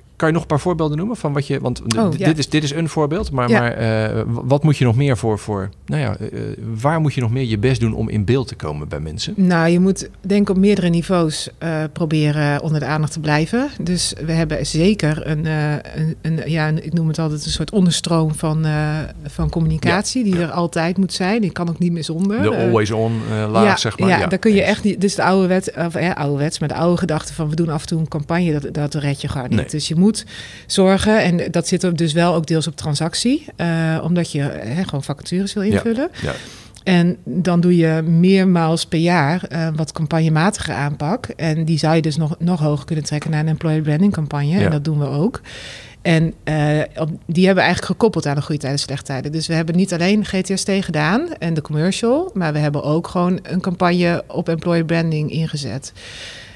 kan je nog een paar voorbeelden noemen van wat je? Want Oh, ja. dit, is, dit is een voorbeeld, maar, Ja. maar eh, wat moet je nog meer voor? voor nou ja, eh, waar moet je nog meer je best doen om in beeld te komen bij mensen? Nou, je moet denk ik op meerdere niveaus eh, proberen onder de aandacht te blijven. Dus we hebben zeker een, een, een ja, een- ik noem het altijd een soort onderstroom van, van communicatie die er altijd moet zijn. Die kan ook niet meer zonder. De always on laag, ja, zeg maar. Ja, daar kun je echt niet. Dus de oude wet, of ja, ouderwets, maar de oude gedachte van we doen af en toe een campagne, dat, dat red je gewoon niet. Nee. Dus je moet zorgen, en dat zit er dus wel ook deels op transactie, eh, omdat je hè, gewoon vacatures wil invullen. ja. En dan doe je meermaals per jaar eh, wat campagnematige aanpak. En die zou je dus nog, nog hoger kunnen trekken naar een employer branding campagne. Ja. En dat doen we ook. En eh, die hebben we eigenlijk gekoppeld aan de goede tijden, slechte tijden. Dus we hebben niet alleen GTST gedaan en de commercial, maar we hebben ook gewoon een campagne op employer branding ingezet.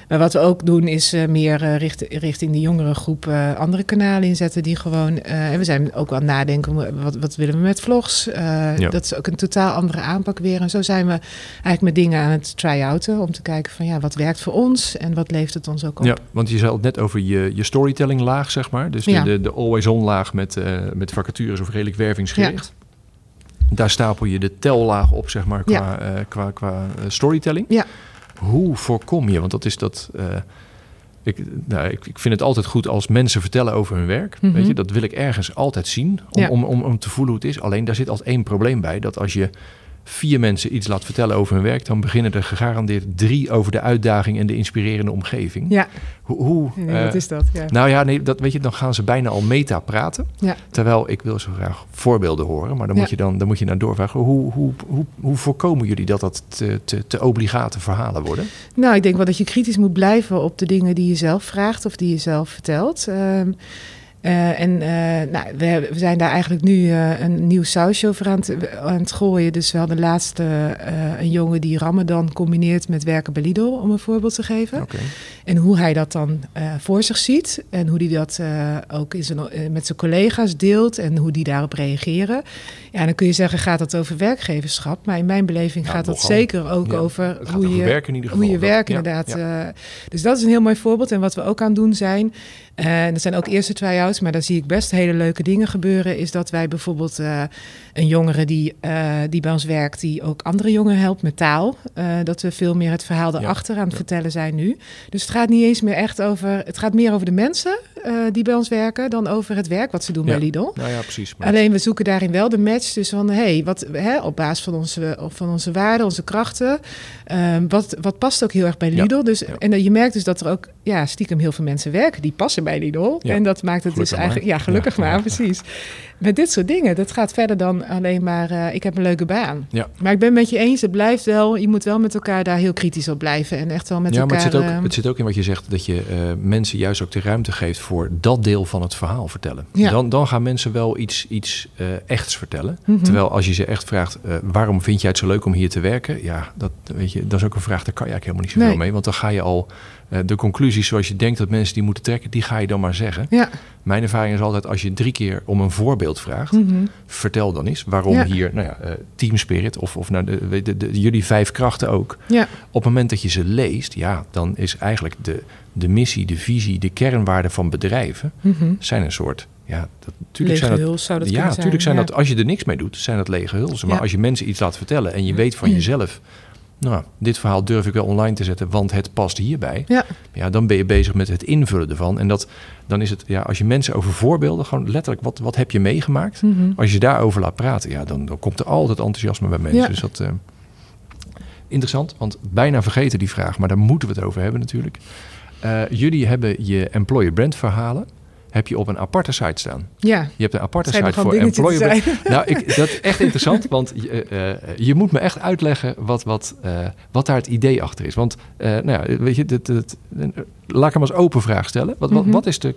Maar wat we ook doen is eh, meer eh, richt- richting de jongere groep eh, andere kanalen inzetten die gewoon... en we zijn ook aan het nadenken, wat, wat willen we met vlogs? Ja. Dat is ook een totaal andere aanpak weer. En zo zijn we eigenlijk met dingen aan het try-outen... om te kijken van ja, wat werkt voor ons en wat levert het ons ook op? Ja, want je zei het net over je, je storytelling laag, zeg maar. Dus de, Ja. de, de always on laag met, met vacatures of redelijk wervingsgericht. Daar stapel je de tellaag op, zeg maar, qua, qua, qua storytelling. Ja. Hoe voorkom je, want dat is dat... eh, ik, nou, ik, ik vind het altijd goed als mensen vertellen over hun werk. Mhm. Weet je, dat wil ik ergens altijd zien om, Ja. om, om, om te voelen hoe het is. Alleen daar zit altijd één probleem bij. Dat als je vier mensen iets laat vertellen over hun werk, dan beginnen er gegarandeerd drie over de uitdaging en de inspirerende omgeving. Ja. Hoe, hoe nee, wat eh, is dat? Ja. nou ja, nee, dat weet je, dan gaan ze bijna al meta praten. Ja. Terwijl ik wil zo graag voorbeelden horen, maar dan Ja. moet je dan, dan moet je naar doorvragen. Hoe, hoe, hoe, hoe voorkomen jullie dat dat te, te, te obligate verhalen worden? Nou, ik denk wel dat je kritisch moet blijven op de dingen die je zelf vraagt of die je zelf vertelt. Ehm, eh, en eh, nou, we, we zijn daar eigenlijk nu eh, een nieuw sausje over aan het, aan het gooien. Dus we hadden laatst een jongen die Ramadan combineert met werken bij Lidl, om een voorbeeld te geven. En hoe hij dat dan voor zich ziet. En hoe hij dat ook in zijn, met zijn collega's deelt. En hoe die daarop reageren. Ja, dan kun je zeggen, gaat het over werkgeverschap? Maar in mijn beleving Ja, gaat dat nogal. zeker ook Ja, over hoe over je werk in ieder geval. hoe je Dat- werkt ja, inderdaad. ja. dus dat is een heel mooi voorbeeld. En wat we ook aan het doen zijn... eh, en dat zijn ook eerste try-outs, maar daar zie ik best hele leuke dingen gebeuren... is dat wij bijvoorbeeld eh, een jongere die, eh, die bij ons werkt... die ook andere jongeren helpt met taal. dat we veel meer het verhaal erachter aan het ja. vertellen zijn nu. Dus het gaat niet eens meer echt over... Het gaat meer over de mensen eh, die bij ons werken... dan over het werk wat ze doen Ja. bij Lidl. Nou ja, precies. Maar Alleen we zoeken daarin wel de match. Dus van hey, wat, hè, op basis van onze, van onze waarden, onze krachten. ehm, wat, wat past ook heel erg bij Ja, Lidl. Dus. En je merkt dus dat er ook ja, stiekem heel veel mensen werken die passen bij Lidl. En dat maakt het dus eigenlijk. maar. Ja, gelukkig maar, precies. Met dit soort dingen. Dat gaat verder dan alleen maar. eh, ik heb een leuke baan. Ja. Maar ik ben met je eens. Het blijft wel. Je moet wel met elkaar daar heel kritisch op blijven. En echt wel met ja, maar elkaar. het zit, ook, ehm, het zit ook in wat je zegt, dat je eh, mensen juist ook de ruimte geeft voor dat deel van het verhaal vertellen. Ja. Dan, dan gaan mensen wel iets, iets eh, echts vertellen. mhm. Terwijl als je ze echt vraagt, eh, waarom vind jij het zo leuk om hier te werken? Ja, dat, weet je, dat is ook een vraag, daar kan je eigenlijk helemaal niet zoveel Nee. mee. Want dan ga je al de conclusies zoals je denkt dat mensen die moeten trekken, die ga je dan maar zeggen. Ja. Mijn ervaring is altijd, als je drie keer om een voorbeeld vraagt, mhm. vertel dan eens waarom Ja. hier, nou ja, eh, team spirit of, of nou, de, de, de- jullie vijf krachten ook. ja. Op het moment dat je ze leest, ja, dan is eigenlijk de, de missie, de visie, de kernwaarden van bedrijven mhm. zijn een soort. Ja, dat, natuurlijk Lege zijn dat. huls zou dat ja, natuurlijk zijn ja. dat. Als je er niks mee doet, zijn dat lege hulzen. Maar Ja. als je mensen iets laat vertellen en je weet van jezelf. Nou, dit verhaal durf ik wel online te zetten, want het past hierbij. Ja. Ja, dan ben je bezig met het invullen ervan. En dat, dan is het, ja, als je mensen over voorbeelden, gewoon letterlijk, wat, wat heb je meegemaakt? Mhm. Als je daarover laat praten, ja, dan, dan komt er altijd enthousiasme bij mensen. Ja. Dus dat eh, interessant, want bijna vergeten die vraag, maar daar moeten we het over hebben natuurlijk. Eh, jullie hebben je employer brand verhalen. Heb je op een aparte site staan? Ja, Je hebt een aparte site voor employer. Nou, ik, dat is echt interessant, want je, eh, eh, je moet me echt uitleggen wat, wat, eh, wat daar het idee achter is. Want, nou ja, weet je, dit, dit- laat ik hem als open vraag stellen. Wat, wat, Mhm. wat, is de,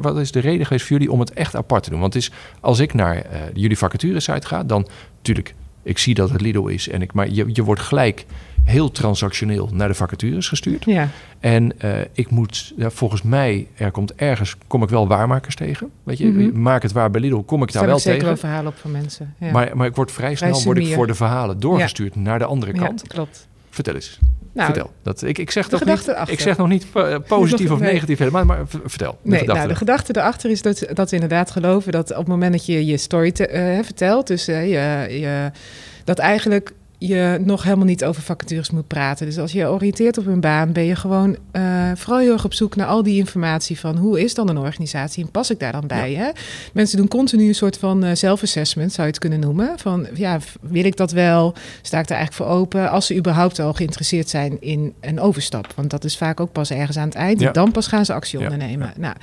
wat is de reden geweest voor jullie om het echt apart te doen? Want het is, als ik naar jullie vacaturesite ga, dan natuurlijk, ik zie dat het Lidl is, en ik, maar je, je wordt gelijk heel transactioneel naar de vacatures gestuurd. Ja, En eh, ik moet, ja, volgens mij, er komt ergens, kom ik wel waarmakers tegen. Weet je, Mhm. maak het waar bij Lidl, kom ik daar wel ook zeker tegen. wel verhalen op van mensen. Ja. Maar, maar ik word vrij Vrij snel word ik voor de verhalen doorgestuurd naar de andere kant. klopt. Vertel eens. Nou, vertel. Dat, ik, ik, zeg de nog niet, erachter. ik zeg nog niet eh, positief of negatief helemaal, maar vertel. De Nee, gedachte nou, de gedachte erachter is dat, dat we inderdaad geloven dat op het moment dat je je story te- eh, vertelt, dus je, je, dat eigenlijk je nog helemaal niet over vacatures moet praten. Dus als je je oriënteert op een baan, ben je gewoon eh, vooral heel erg op zoek naar al die informatie van hoe is dan een organisatie en pas ik daar dan bij? Hè? Mensen doen continu een soort van self-assessment, zou je het kunnen noemen. Van ja, wil ik dat wel? Sta ik daar eigenlijk voor open? Als ze überhaupt al geïnteresseerd zijn in een overstap. Want dat is vaak ook pas ergens aan het eind. Ja. Dan pas gaan ze actie Ja, ondernemen. Nou,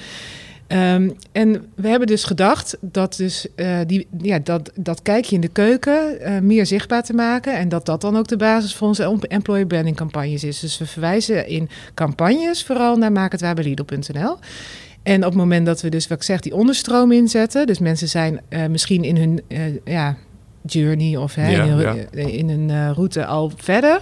Ehm, en we hebben dus gedacht dat dus, eh, die, ja, dat, dat kijkje in de keuken eh, meer zichtbaar te maken. En dat dat dan ook de basis voor onze em- employer branding campagnes is. Dus we verwijzen in campagnes vooral naar maakhetwaarbelidel.nl. En op het moment dat we dus, wat ik zeg, die onderstroom inzetten. Dus mensen zijn eh, misschien in hun ja, journey of hè, Ja, in, hun, ja. in hun route al verder.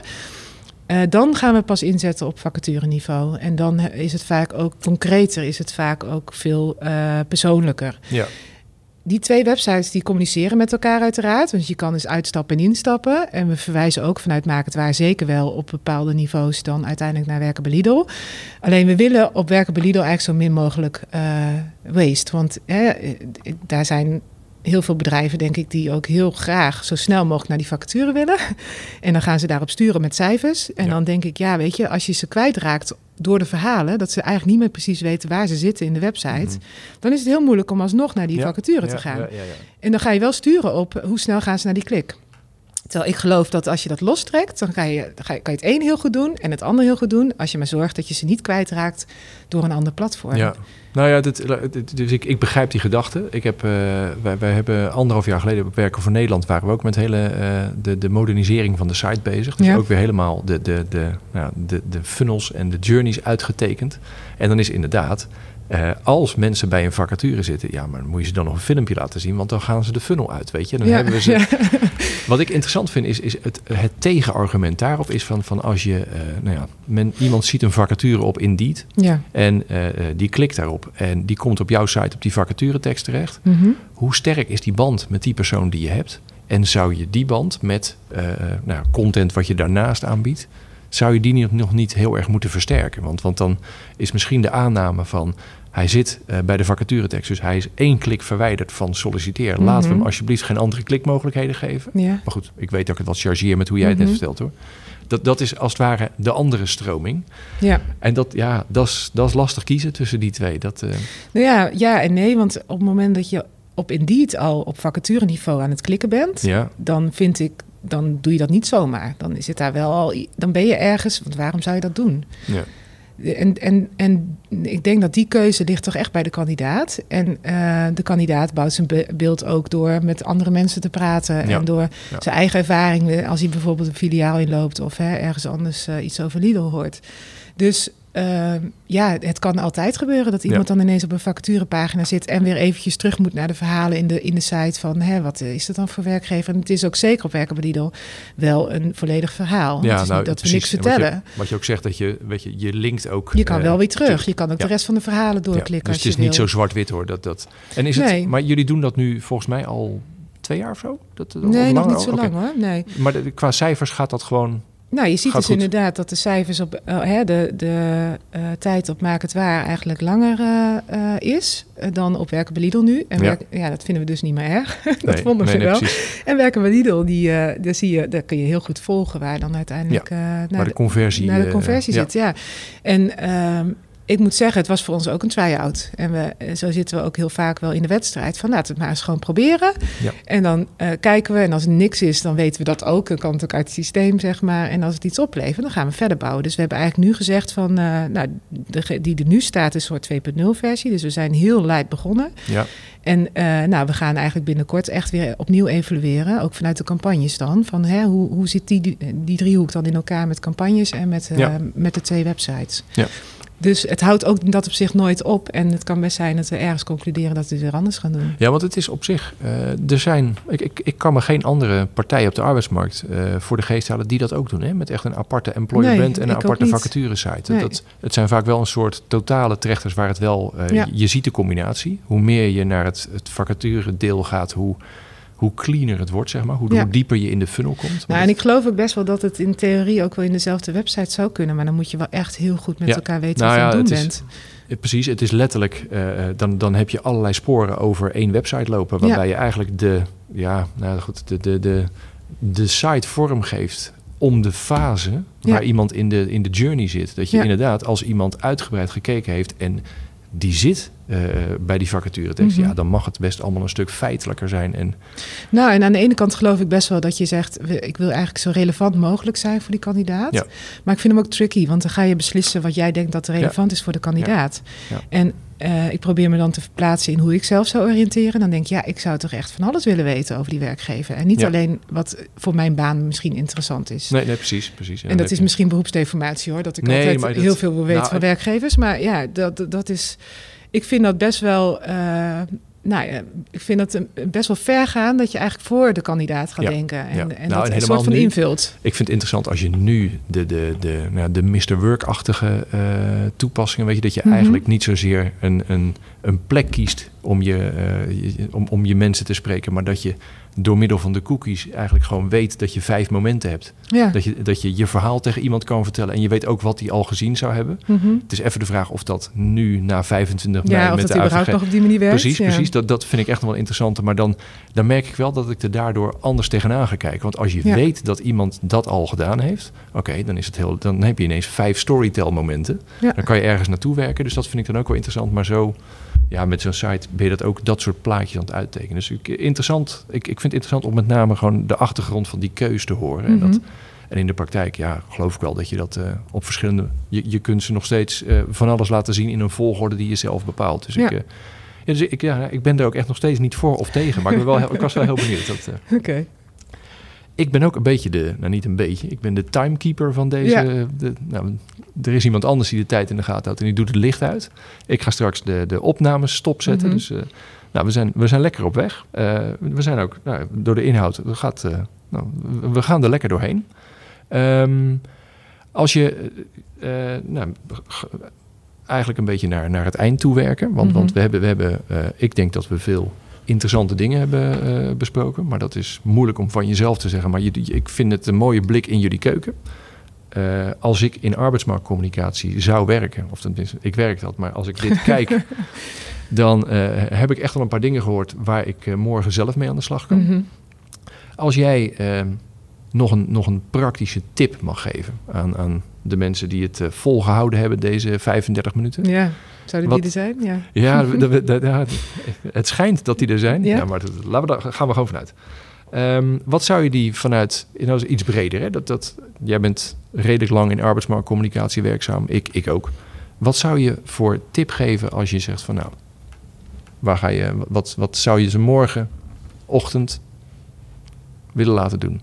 Eh, dan gaan we pas inzetten op vacatureniveau. En dan is het vaak ook concreter, is het vaak ook veel eh, persoonlijker. Ja. Die twee websites die communiceren met elkaar uiteraard. Want je kan dus uitstappen en instappen. En we verwijzen ook vanuit Maak het Waar zeker wel op bepaalde niveaus dan uiteindelijk naar Werken bij Lidl. Alleen we willen op Werken bij Lidl eigenlijk zo min mogelijk eh waste. Want eh, daar zijn heel veel bedrijven, denk ik, die ook heel graag zo snel mogelijk naar die vacature willen. En dan gaan ze daarop sturen met cijfers. En Ja. dan denk ik, ja, weet je, als je ze kwijtraakt door de verhalen, dat ze eigenlijk niet meer precies weten waar ze zitten in de website, Mhm. dan is het heel moeilijk om alsnog naar die Ja, vacature te gaan. En dan ga je wel sturen op hoe snel gaan ze naar die klik. Terwijl ik geloof dat als je dat lostrekt, dan kan je, kan je het een heel goed doen en het ander heel goed doen. Als je maar zorgt dat je ze niet kwijtraakt door een ander platform. Ja. Nou ja, dit, dus ik, ik begrijp die gedachte. Ik heb, uh, wij, wij hebben anderhalf jaar geleden op Werken voor Nederland... waren we ook met hele, uh, de, de modernisering van de site bezig. Dus ja. ook weer helemaal de, de, de, nou, de, de funnels en de journeys uitgetekend. En dan is inderdaad uh, als mensen bij een vacature zitten, ja, maar dan moet je ze dan nog een filmpje laten zien, want dan gaan ze de funnel uit, weet je. Dan ja, hebben we ze. Ja. Wat ik interessant vind, is, is het, het tegenargument daarop is van, van als je, uh, nou ja, men, iemand ziet een vacature op Indeed ja. en uh, die klikt daarop en die komt op jouw site op die vacaturetekst terecht. Mm -hmm. Hoe sterk is die band met die persoon die je hebt? En zou je die band met nou, content wat je daarnaast aanbiedt, zou je die nog niet heel erg moeten versterken. Want, want dan is misschien de aanname van hij zit uh, bij de vacaturetekst, dus hij is één klik verwijderd van solliciteer. Laten mm -hmm. we hem alsjeblieft geen andere klikmogelijkheden geven. Ja. Maar goed, ik weet dat ik het wat chargeer met hoe jij mm -hmm. het net vertelt hoor. Dat, dat is als het ware de andere stroming. Ja. En dat, ja, dat, is, dat is lastig kiezen tussen die twee. Dat, uh... nou ja, ja en nee, want op het moment dat je op Indeed al op vacatureniveau aan het klikken bent, ja. dan vind ik dan doe je dat niet zomaar. Dan zit daar wel al, dan ben je ergens. Want waarom zou je dat doen? Ja. En, en, en ik denk dat die keuze ligt toch echt bij de kandidaat. En uh, de kandidaat bouwt zijn be beeld ook door met andere mensen te praten. Ja. En door Ja. zijn eigen ervaringen, als hij bijvoorbeeld een filiaal inloopt of hè, ergens anders uh, iets over Lidl hoort. Dus uh, ja, het kan altijd gebeuren dat iemand Ja. dan ineens op een vacaturepagina zit en weer eventjes terug moet naar de verhalen in de, in de site van hè, wat is dat dan voor werkgever? En het is ook zeker op werken bij Lidl wel een volledig verhaal. het is niet dat we niks nou, en wat vertellen. Je, wat je ook zegt, dat je, weet je, je linkt ook... Je kan eh, wel weer terug. te- Je kan ook ja. de rest van de verhalen Ja, doorklikken dus het is niet wil. zo zwart-wit hoor. Dat, dat. En is Nee. het, maar jullie doen dat nu volgens mij al twee jaar of zo? Dat, Nee, nog niet zo lang hoor. Nee. Maar de- qua cijfers gaat dat gewoon... Nou, je ziet Gaat dus goed. inderdaad dat de cijfers op uh, hè, de, de uh, tijd op Maak het Waar eigenlijk langer uh, is dan op Werken bij Lidl nu. En Ja. werk, ja, dat vinden we dus niet meer erg. dat Nee, vonden we nee, nee, wel. En Werken bij Lidl, die, daar, zie je, daar kun je heel goed volgen waar dan uiteindelijk naar, de conversie... naar de eh, conversie ja. zit. Ja. En um, ik moet zeggen, het was voor ons ook een try-out. En we, zo zitten we ook heel vaak wel in de wedstrijd. Van laten we het maar eens gewoon proberen. Ja. En dan uh, kijken we. En als er niks is, dan weten we dat ook. Dan kan het ook uit het systeem, zeg maar. En als het iets oplevert, dan gaan we verder bouwen. Dus we hebben eigenlijk nu gezegd van... Uh, nou, de, die er nu staat is een soort 2.0 versie. Dus we zijn heel light begonnen. Ja. En uh, nou, we gaan eigenlijk binnenkort echt weer opnieuw evalueren. Ook vanuit de campagnes dan. Van hè, hoe, hoe zit die, die driehoek dan in elkaar met campagnes en met, Ja. met de twee websites. Ja. Dus het houdt ook dat op zich nooit op. En het kan best zijn dat we ergens concluderen dat we het weer anders gaan doen. Ja, want het is op zich. Uh, er zijn. Ik, ik, ik kan me geen andere partij op de arbeidsmarkt uh, voor de geest halen die dat ook doen. Hè? Met echt een aparte employer Nee, brand en een aparte vacature site. Nee. Dat, het zijn vaak wel een soort totale trechters waar het wel. Uh, Ja. je, je ziet de combinatie. Hoe meer je naar het, het vacature deel gaat, hoe, hoe cleaner het wordt, zeg maar. Hoe, Ja. hoe dieper je in de funnel komt. Nou, en ik geloof ook best wel dat het in theorie ook wel in dezelfde website zou kunnen. Maar dan moet je wel echt heel goed met Ja. elkaar weten Nou wat je ja, aan het doen het is- bent. Eh, Precies, het is letterlijk, uh, dan, dan heb je allerlei sporen over één website lopen, waarbij je eigenlijk de, ja, nou goed, de, de, de, de site vormgeeft om de fase Ja. waar iemand in de, in de journey zit. Dat je Ja. inderdaad, als iemand uitgebreid gekeken heeft en die zit uh, bij die vacature tekst, Mhm. ja, dan mag het best allemaal een stuk feitelijker zijn. En Nou, en aan de ene kant geloof ik best wel dat je zegt... ik wil eigenlijk zo relevant mogelijk zijn voor die kandidaat. Ja. Maar ik vind hem ook tricky, want dan ga je beslissen... wat jij denkt dat relevant is voor de kandidaat. Ja. En eh, ik probeer me dan te verplaatsen in hoe ik zelf zou oriënteren. Dan denk ik, ja, ik zou toch echt van alles willen weten over die werkgever. En niet Ja. alleen wat voor mijn baan misschien interessant is. nee, nee, precies, precies. Ja, en dat is je- misschien beroepsdeformatie hoor. Dat ik Nee, altijd dat- heel veel wil weten nou, van werkgevers. Maar ja, dat, dat- dat is. Ik vind dat best wel. eh, nou ja, ik vind dat een- best wel ver gaan dat je eigenlijk voor de kandidaat gaat Ja, denken. En, ja. en Nou, dat en een soort van nu- invult. Ik vind het interessant als je nu de, de, de, nou, de Mr. Work-achtige eh, toepassingen, weet je, dat je Mhm. eigenlijk niet zozeer een, een, een plek kiest om je, eh, je- om, om je mensen te spreken, maar dat je door middel van de cookies eigenlijk gewoon weet dat je vijf momenten hebt. Ja. Dat je, dat je je verhaal tegen iemand kan vertellen en je weet ook wat hij al gezien zou hebben. Mhm. Het is even de vraag of dat nu na 25 mei ja, of met dat de überhaupt nog op die manier werkt. Precies, ja. precies. Dat, dat vind ik echt nog wel interessanter. Maar dan, dan merk ik wel dat ik er daardoor anders tegenaan ga kijken. Want als je Ja. weet dat iemand dat al gedaan heeft, oké, dan is het heel, dan heb je ineens vijf storytell momenten. Dan kan je ergens naartoe werken. Dus dat vind ik dan ook wel interessant. Maar zo, ja, met zo'n site ben je dat ook dat soort plaatjes aan het uittekenen. Dus ik, interessant, ik, ik vind het interessant om met name gewoon de achtergrond van die keus te horen. En, dat, Mhm. en in de praktijk, ja, geloof ik wel dat je dat eh, op verschillende... Je, je kunt ze nog steeds eh, van alles laten zien in een volgorde die je zelf bepaalt. Dus, Ja. ik, eh, ja, dus ik, ja, ik ben er ook echt nog steeds niet voor of tegen. Maar ik, ben wel, heel- ik was wel heel benieuwd. Oké. Ik ben ook een beetje de, nou niet een beetje, ik ben de timekeeper van deze. Ja. De, nou, er is iemand anders die de tijd in de gaten houdt en die doet het licht uit. Ik ga straks de, de opnames stopzetten. Mhm. Dus eh, nou, we, zijn, we zijn lekker op weg. Eh, we zijn ook nou, door de inhoud, dat gaat, eh, nou, we- we gaan er lekker doorheen. Ehm, als je nou, eigenlijk een beetje naar, naar het eind toe werken. Want, Mhm. want we hebben, we hebben ik denk dat we veel interessante dingen hebben eh, besproken. Maar dat is moeilijk om van jezelf te zeggen. Maar je, ik vind het een mooie blik in jullie keuken. Eh, als ik in arbeidsmarktcommunicatie zou werken, of tenminste, ik werk dat, maar als ik dit kijk, dan eh, heb ik echt wel een paar dingen gehoord waar ik morgen zelf mee aan de slag kan. Mhm. Als jij nog, een, nog een praktische tip mag geven aan, aan de mensen die het eh, volgehouden hebben, deze 35 minuten. Ja, zouden Wat- die er zijn? Ja. Ja, het schijnt dat die er zijn. Ja, Ja. maar dat, laten we daar gaan we gewoon vanuit. Ehm, wat zou je die vanuit, nou, is iets breder, hè? Dat, dat, jij bent redelijk lang in arbeidsmarktcommunicatie werkzaam, ik, ik ook. Wat zou je voor tip geven als je zegt van nou, waar ga je, wat, wat zou je ze morgenochtend willen laten doen?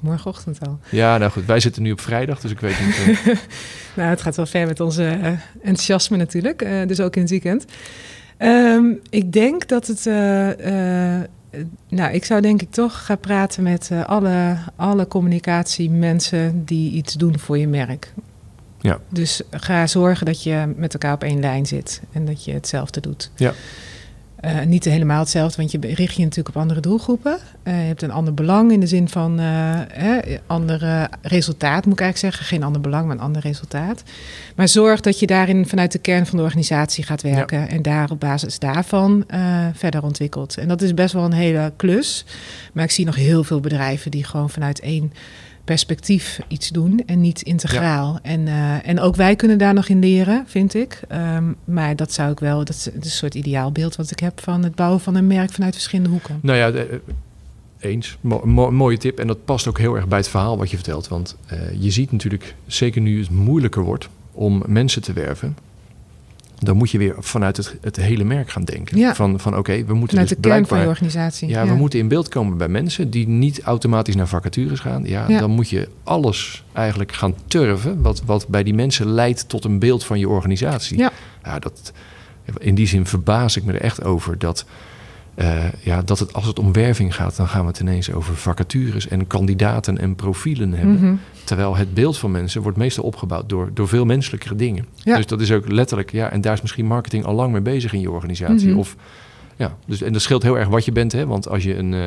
Morgenochtend al. Ja, nou goed, wij zitten nu op vrijdag, dus ik weet niet. eh, Nou, het gaat wel ver met onze eh, enthousiasme natuurlijk, eh, dus ook in het weekend. Ehm, ik denk dat het... nou, ik zou denk ik toch gaan praten met alle, alle communicatiemensen die iets doen voor je merk. Ja. Dus ga zorgen dat je met elkaar op één lijn zit en dat je hetzelfde doet. Ja. Eh, niet helemaal hetzelfde, want je richt je natuurlijk op andere doelgroepen. Eh, je hebt een ander belang in de zin van eh hè, ander resultaat, moet ik eigenlijk zeggen. Geen ander belang, maar een ander resultaat. Maar zorg dat je daarin vanuit de kern van de organisatie gaat werken. En daar op basis daarvan verder ontwikkelt. En dat is best wel een hele klus. Maar ik zie nog heel veel bedrijven die gewoon vanuit één perspectief iets doen en niet integraal. En, eh, en ook wij kunnen daar nog in leren, vind ik. Ehm, maar dat zou ik wel, dat is een soort ideaalbeeld wat ik heb van het bouwen van een merk vanuit verschillende hoeken. Nou ja, de- eh, eens. Mo- mo- mooie tip. En dat past ook heel erg bij het verhaal wat je vertelt. Want eh, je ziet natuurlijk, zeker nu het moeilijker wordt om mensen te werven. Dan moet je weer vanuit het, het hele merk gaan denken. Ja. Van, van oké, we moeten Vanuit dus de kern van je organisatie. Ja, we moeten in beeld komen bij mensen die niet automatisch naar vacatures gaan. Ja, Ja. dan moet je alles eigenlijk gaan turven wat, wat bij die mensen leidt tot een beeld van je organisatie. Ja. Ja, dat, in die zin verbaas ik me er echt over dat, eh, ja, dat het, als het om werving gaat, dan gaan we het ineens over vacatures en kandidaten en profielen hebben. Mhm. Terwijl het beeld van mensen wordt meestal opgebouwd door, door veel menselijkere dingen. Ja. Dus dat is ook letterlijk, ja, en daar is misschien marketing al lang mee bezig in je organisatie. Mhm. Of, ja, dus, en dat scheelt heel erg wat je bent, hè? want als je een, eh,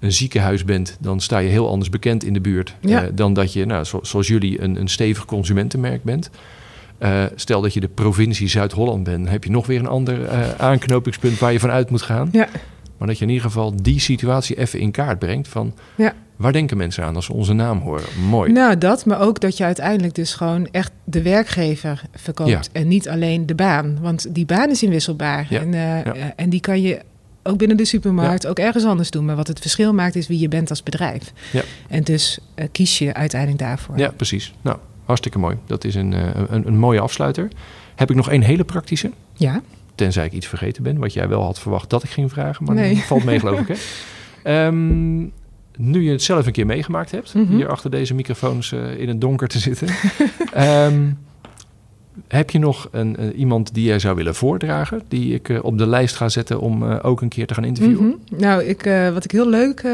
een ziekenhuis bent, dan sta je heel anders bekend in de buurt Ja. eh, dan dat je, nou, zo- zoals jullie, een, een stevig consumentenmerk bent. Stel dat je de provincie Zuid-Holland bent, heb je nog weer een ander aanknopingspunt waar je vanuit moet gaan. Ja. Maar dat je in ieder geval die situatie even in kaart brengt van Ja. waar denken mensen aan als ze onze naam horen? Mooi. Nou, dat, maar ook dat je uiteindelijk dus gewoon echt de werkgever verkoopt Ja. en niet alleen de baan. Want die baan is inwisselbaar Ja, en, eh, eh, en die kan je ook binnen de supermarkt ook ergens anders doen. Maar wat het verschil maakt is wie je bent als bedrijf. Ja. En dus eh, kies je uiteindelijk daarvoor. Ja, precies. Nou, hartstikke mooi. Dat is een, een, een mooie afsluiter. Heb ik nog één hele praktische? Ja. Tenzij ik iets vergeten ben, wat jij wel had verwacht dat ik ging vragen. Maar Nee. valt mee, geloof ik. Hè? Ehm, nu je het zelf een keer meegemaakt hebt, Mhm. hier achter deze microfoons eh, in het donker te zitten. Ehm, heb je nog een, eh, iemand die jij zou willen voordragen, die ik eh, op de lijst ga zetten om ook een keer te gaan interviewen? Mhm. Nou, ik, wat ik heel leuk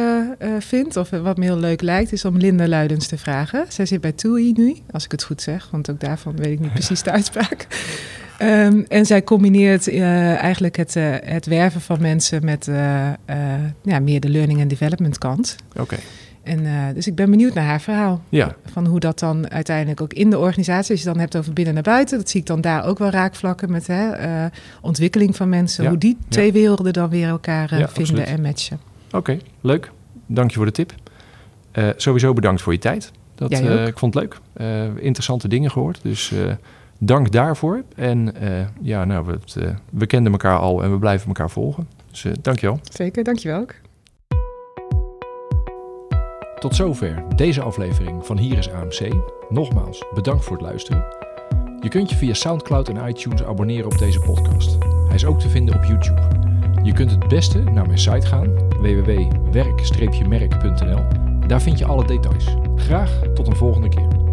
vind, of wat me heel leuk lijkt, is om Linda Luidens te vragen. Zij zit bij TUI nu, als ik het goed zeg, want ook daarvan weet ik niet precies de uitspraak. Ehm, en zij combineert eh, eigenlijk het, eh, het werven van mensen met eh, ja, meer de learning and development kant. Oké, En, dus ik ben benieuwd naar haar verhaal. ja. Van hoe dat dan uiteindelijk ook in de organisatie, als je het dan hebt over binnen naar buiten, dat zie ik dan daar ook wel raakvlakken met hè, ontwikkeling van mensen. Ja, Hoe die twee werelden dan weer elkaar vinden absoluut. en matchen. Oké, leuk. Dank je voor de tip. Sowieso bedankt voor je tijd. Dat, ik vond het leuk. Interessante dingen gehoord. Dus dank daarvoor. En ja, nou, we, we kenden elkaar al en we blijven elkaar volgen. Dus dankjewel. Zeker, dankjewel ook. Tot zover deze aflevering van Hier is AMC. Nogmaals, bedankt voor het luisteren. Je kunt je via SoundCloud en iTunes abonneren op deze podcast. Hij is ook te vinden op YouTube. Je kunt het beste naar mijn site gaan, www.werk-merk.nl. Daar vind je alle details. Graag tot een volgende keer.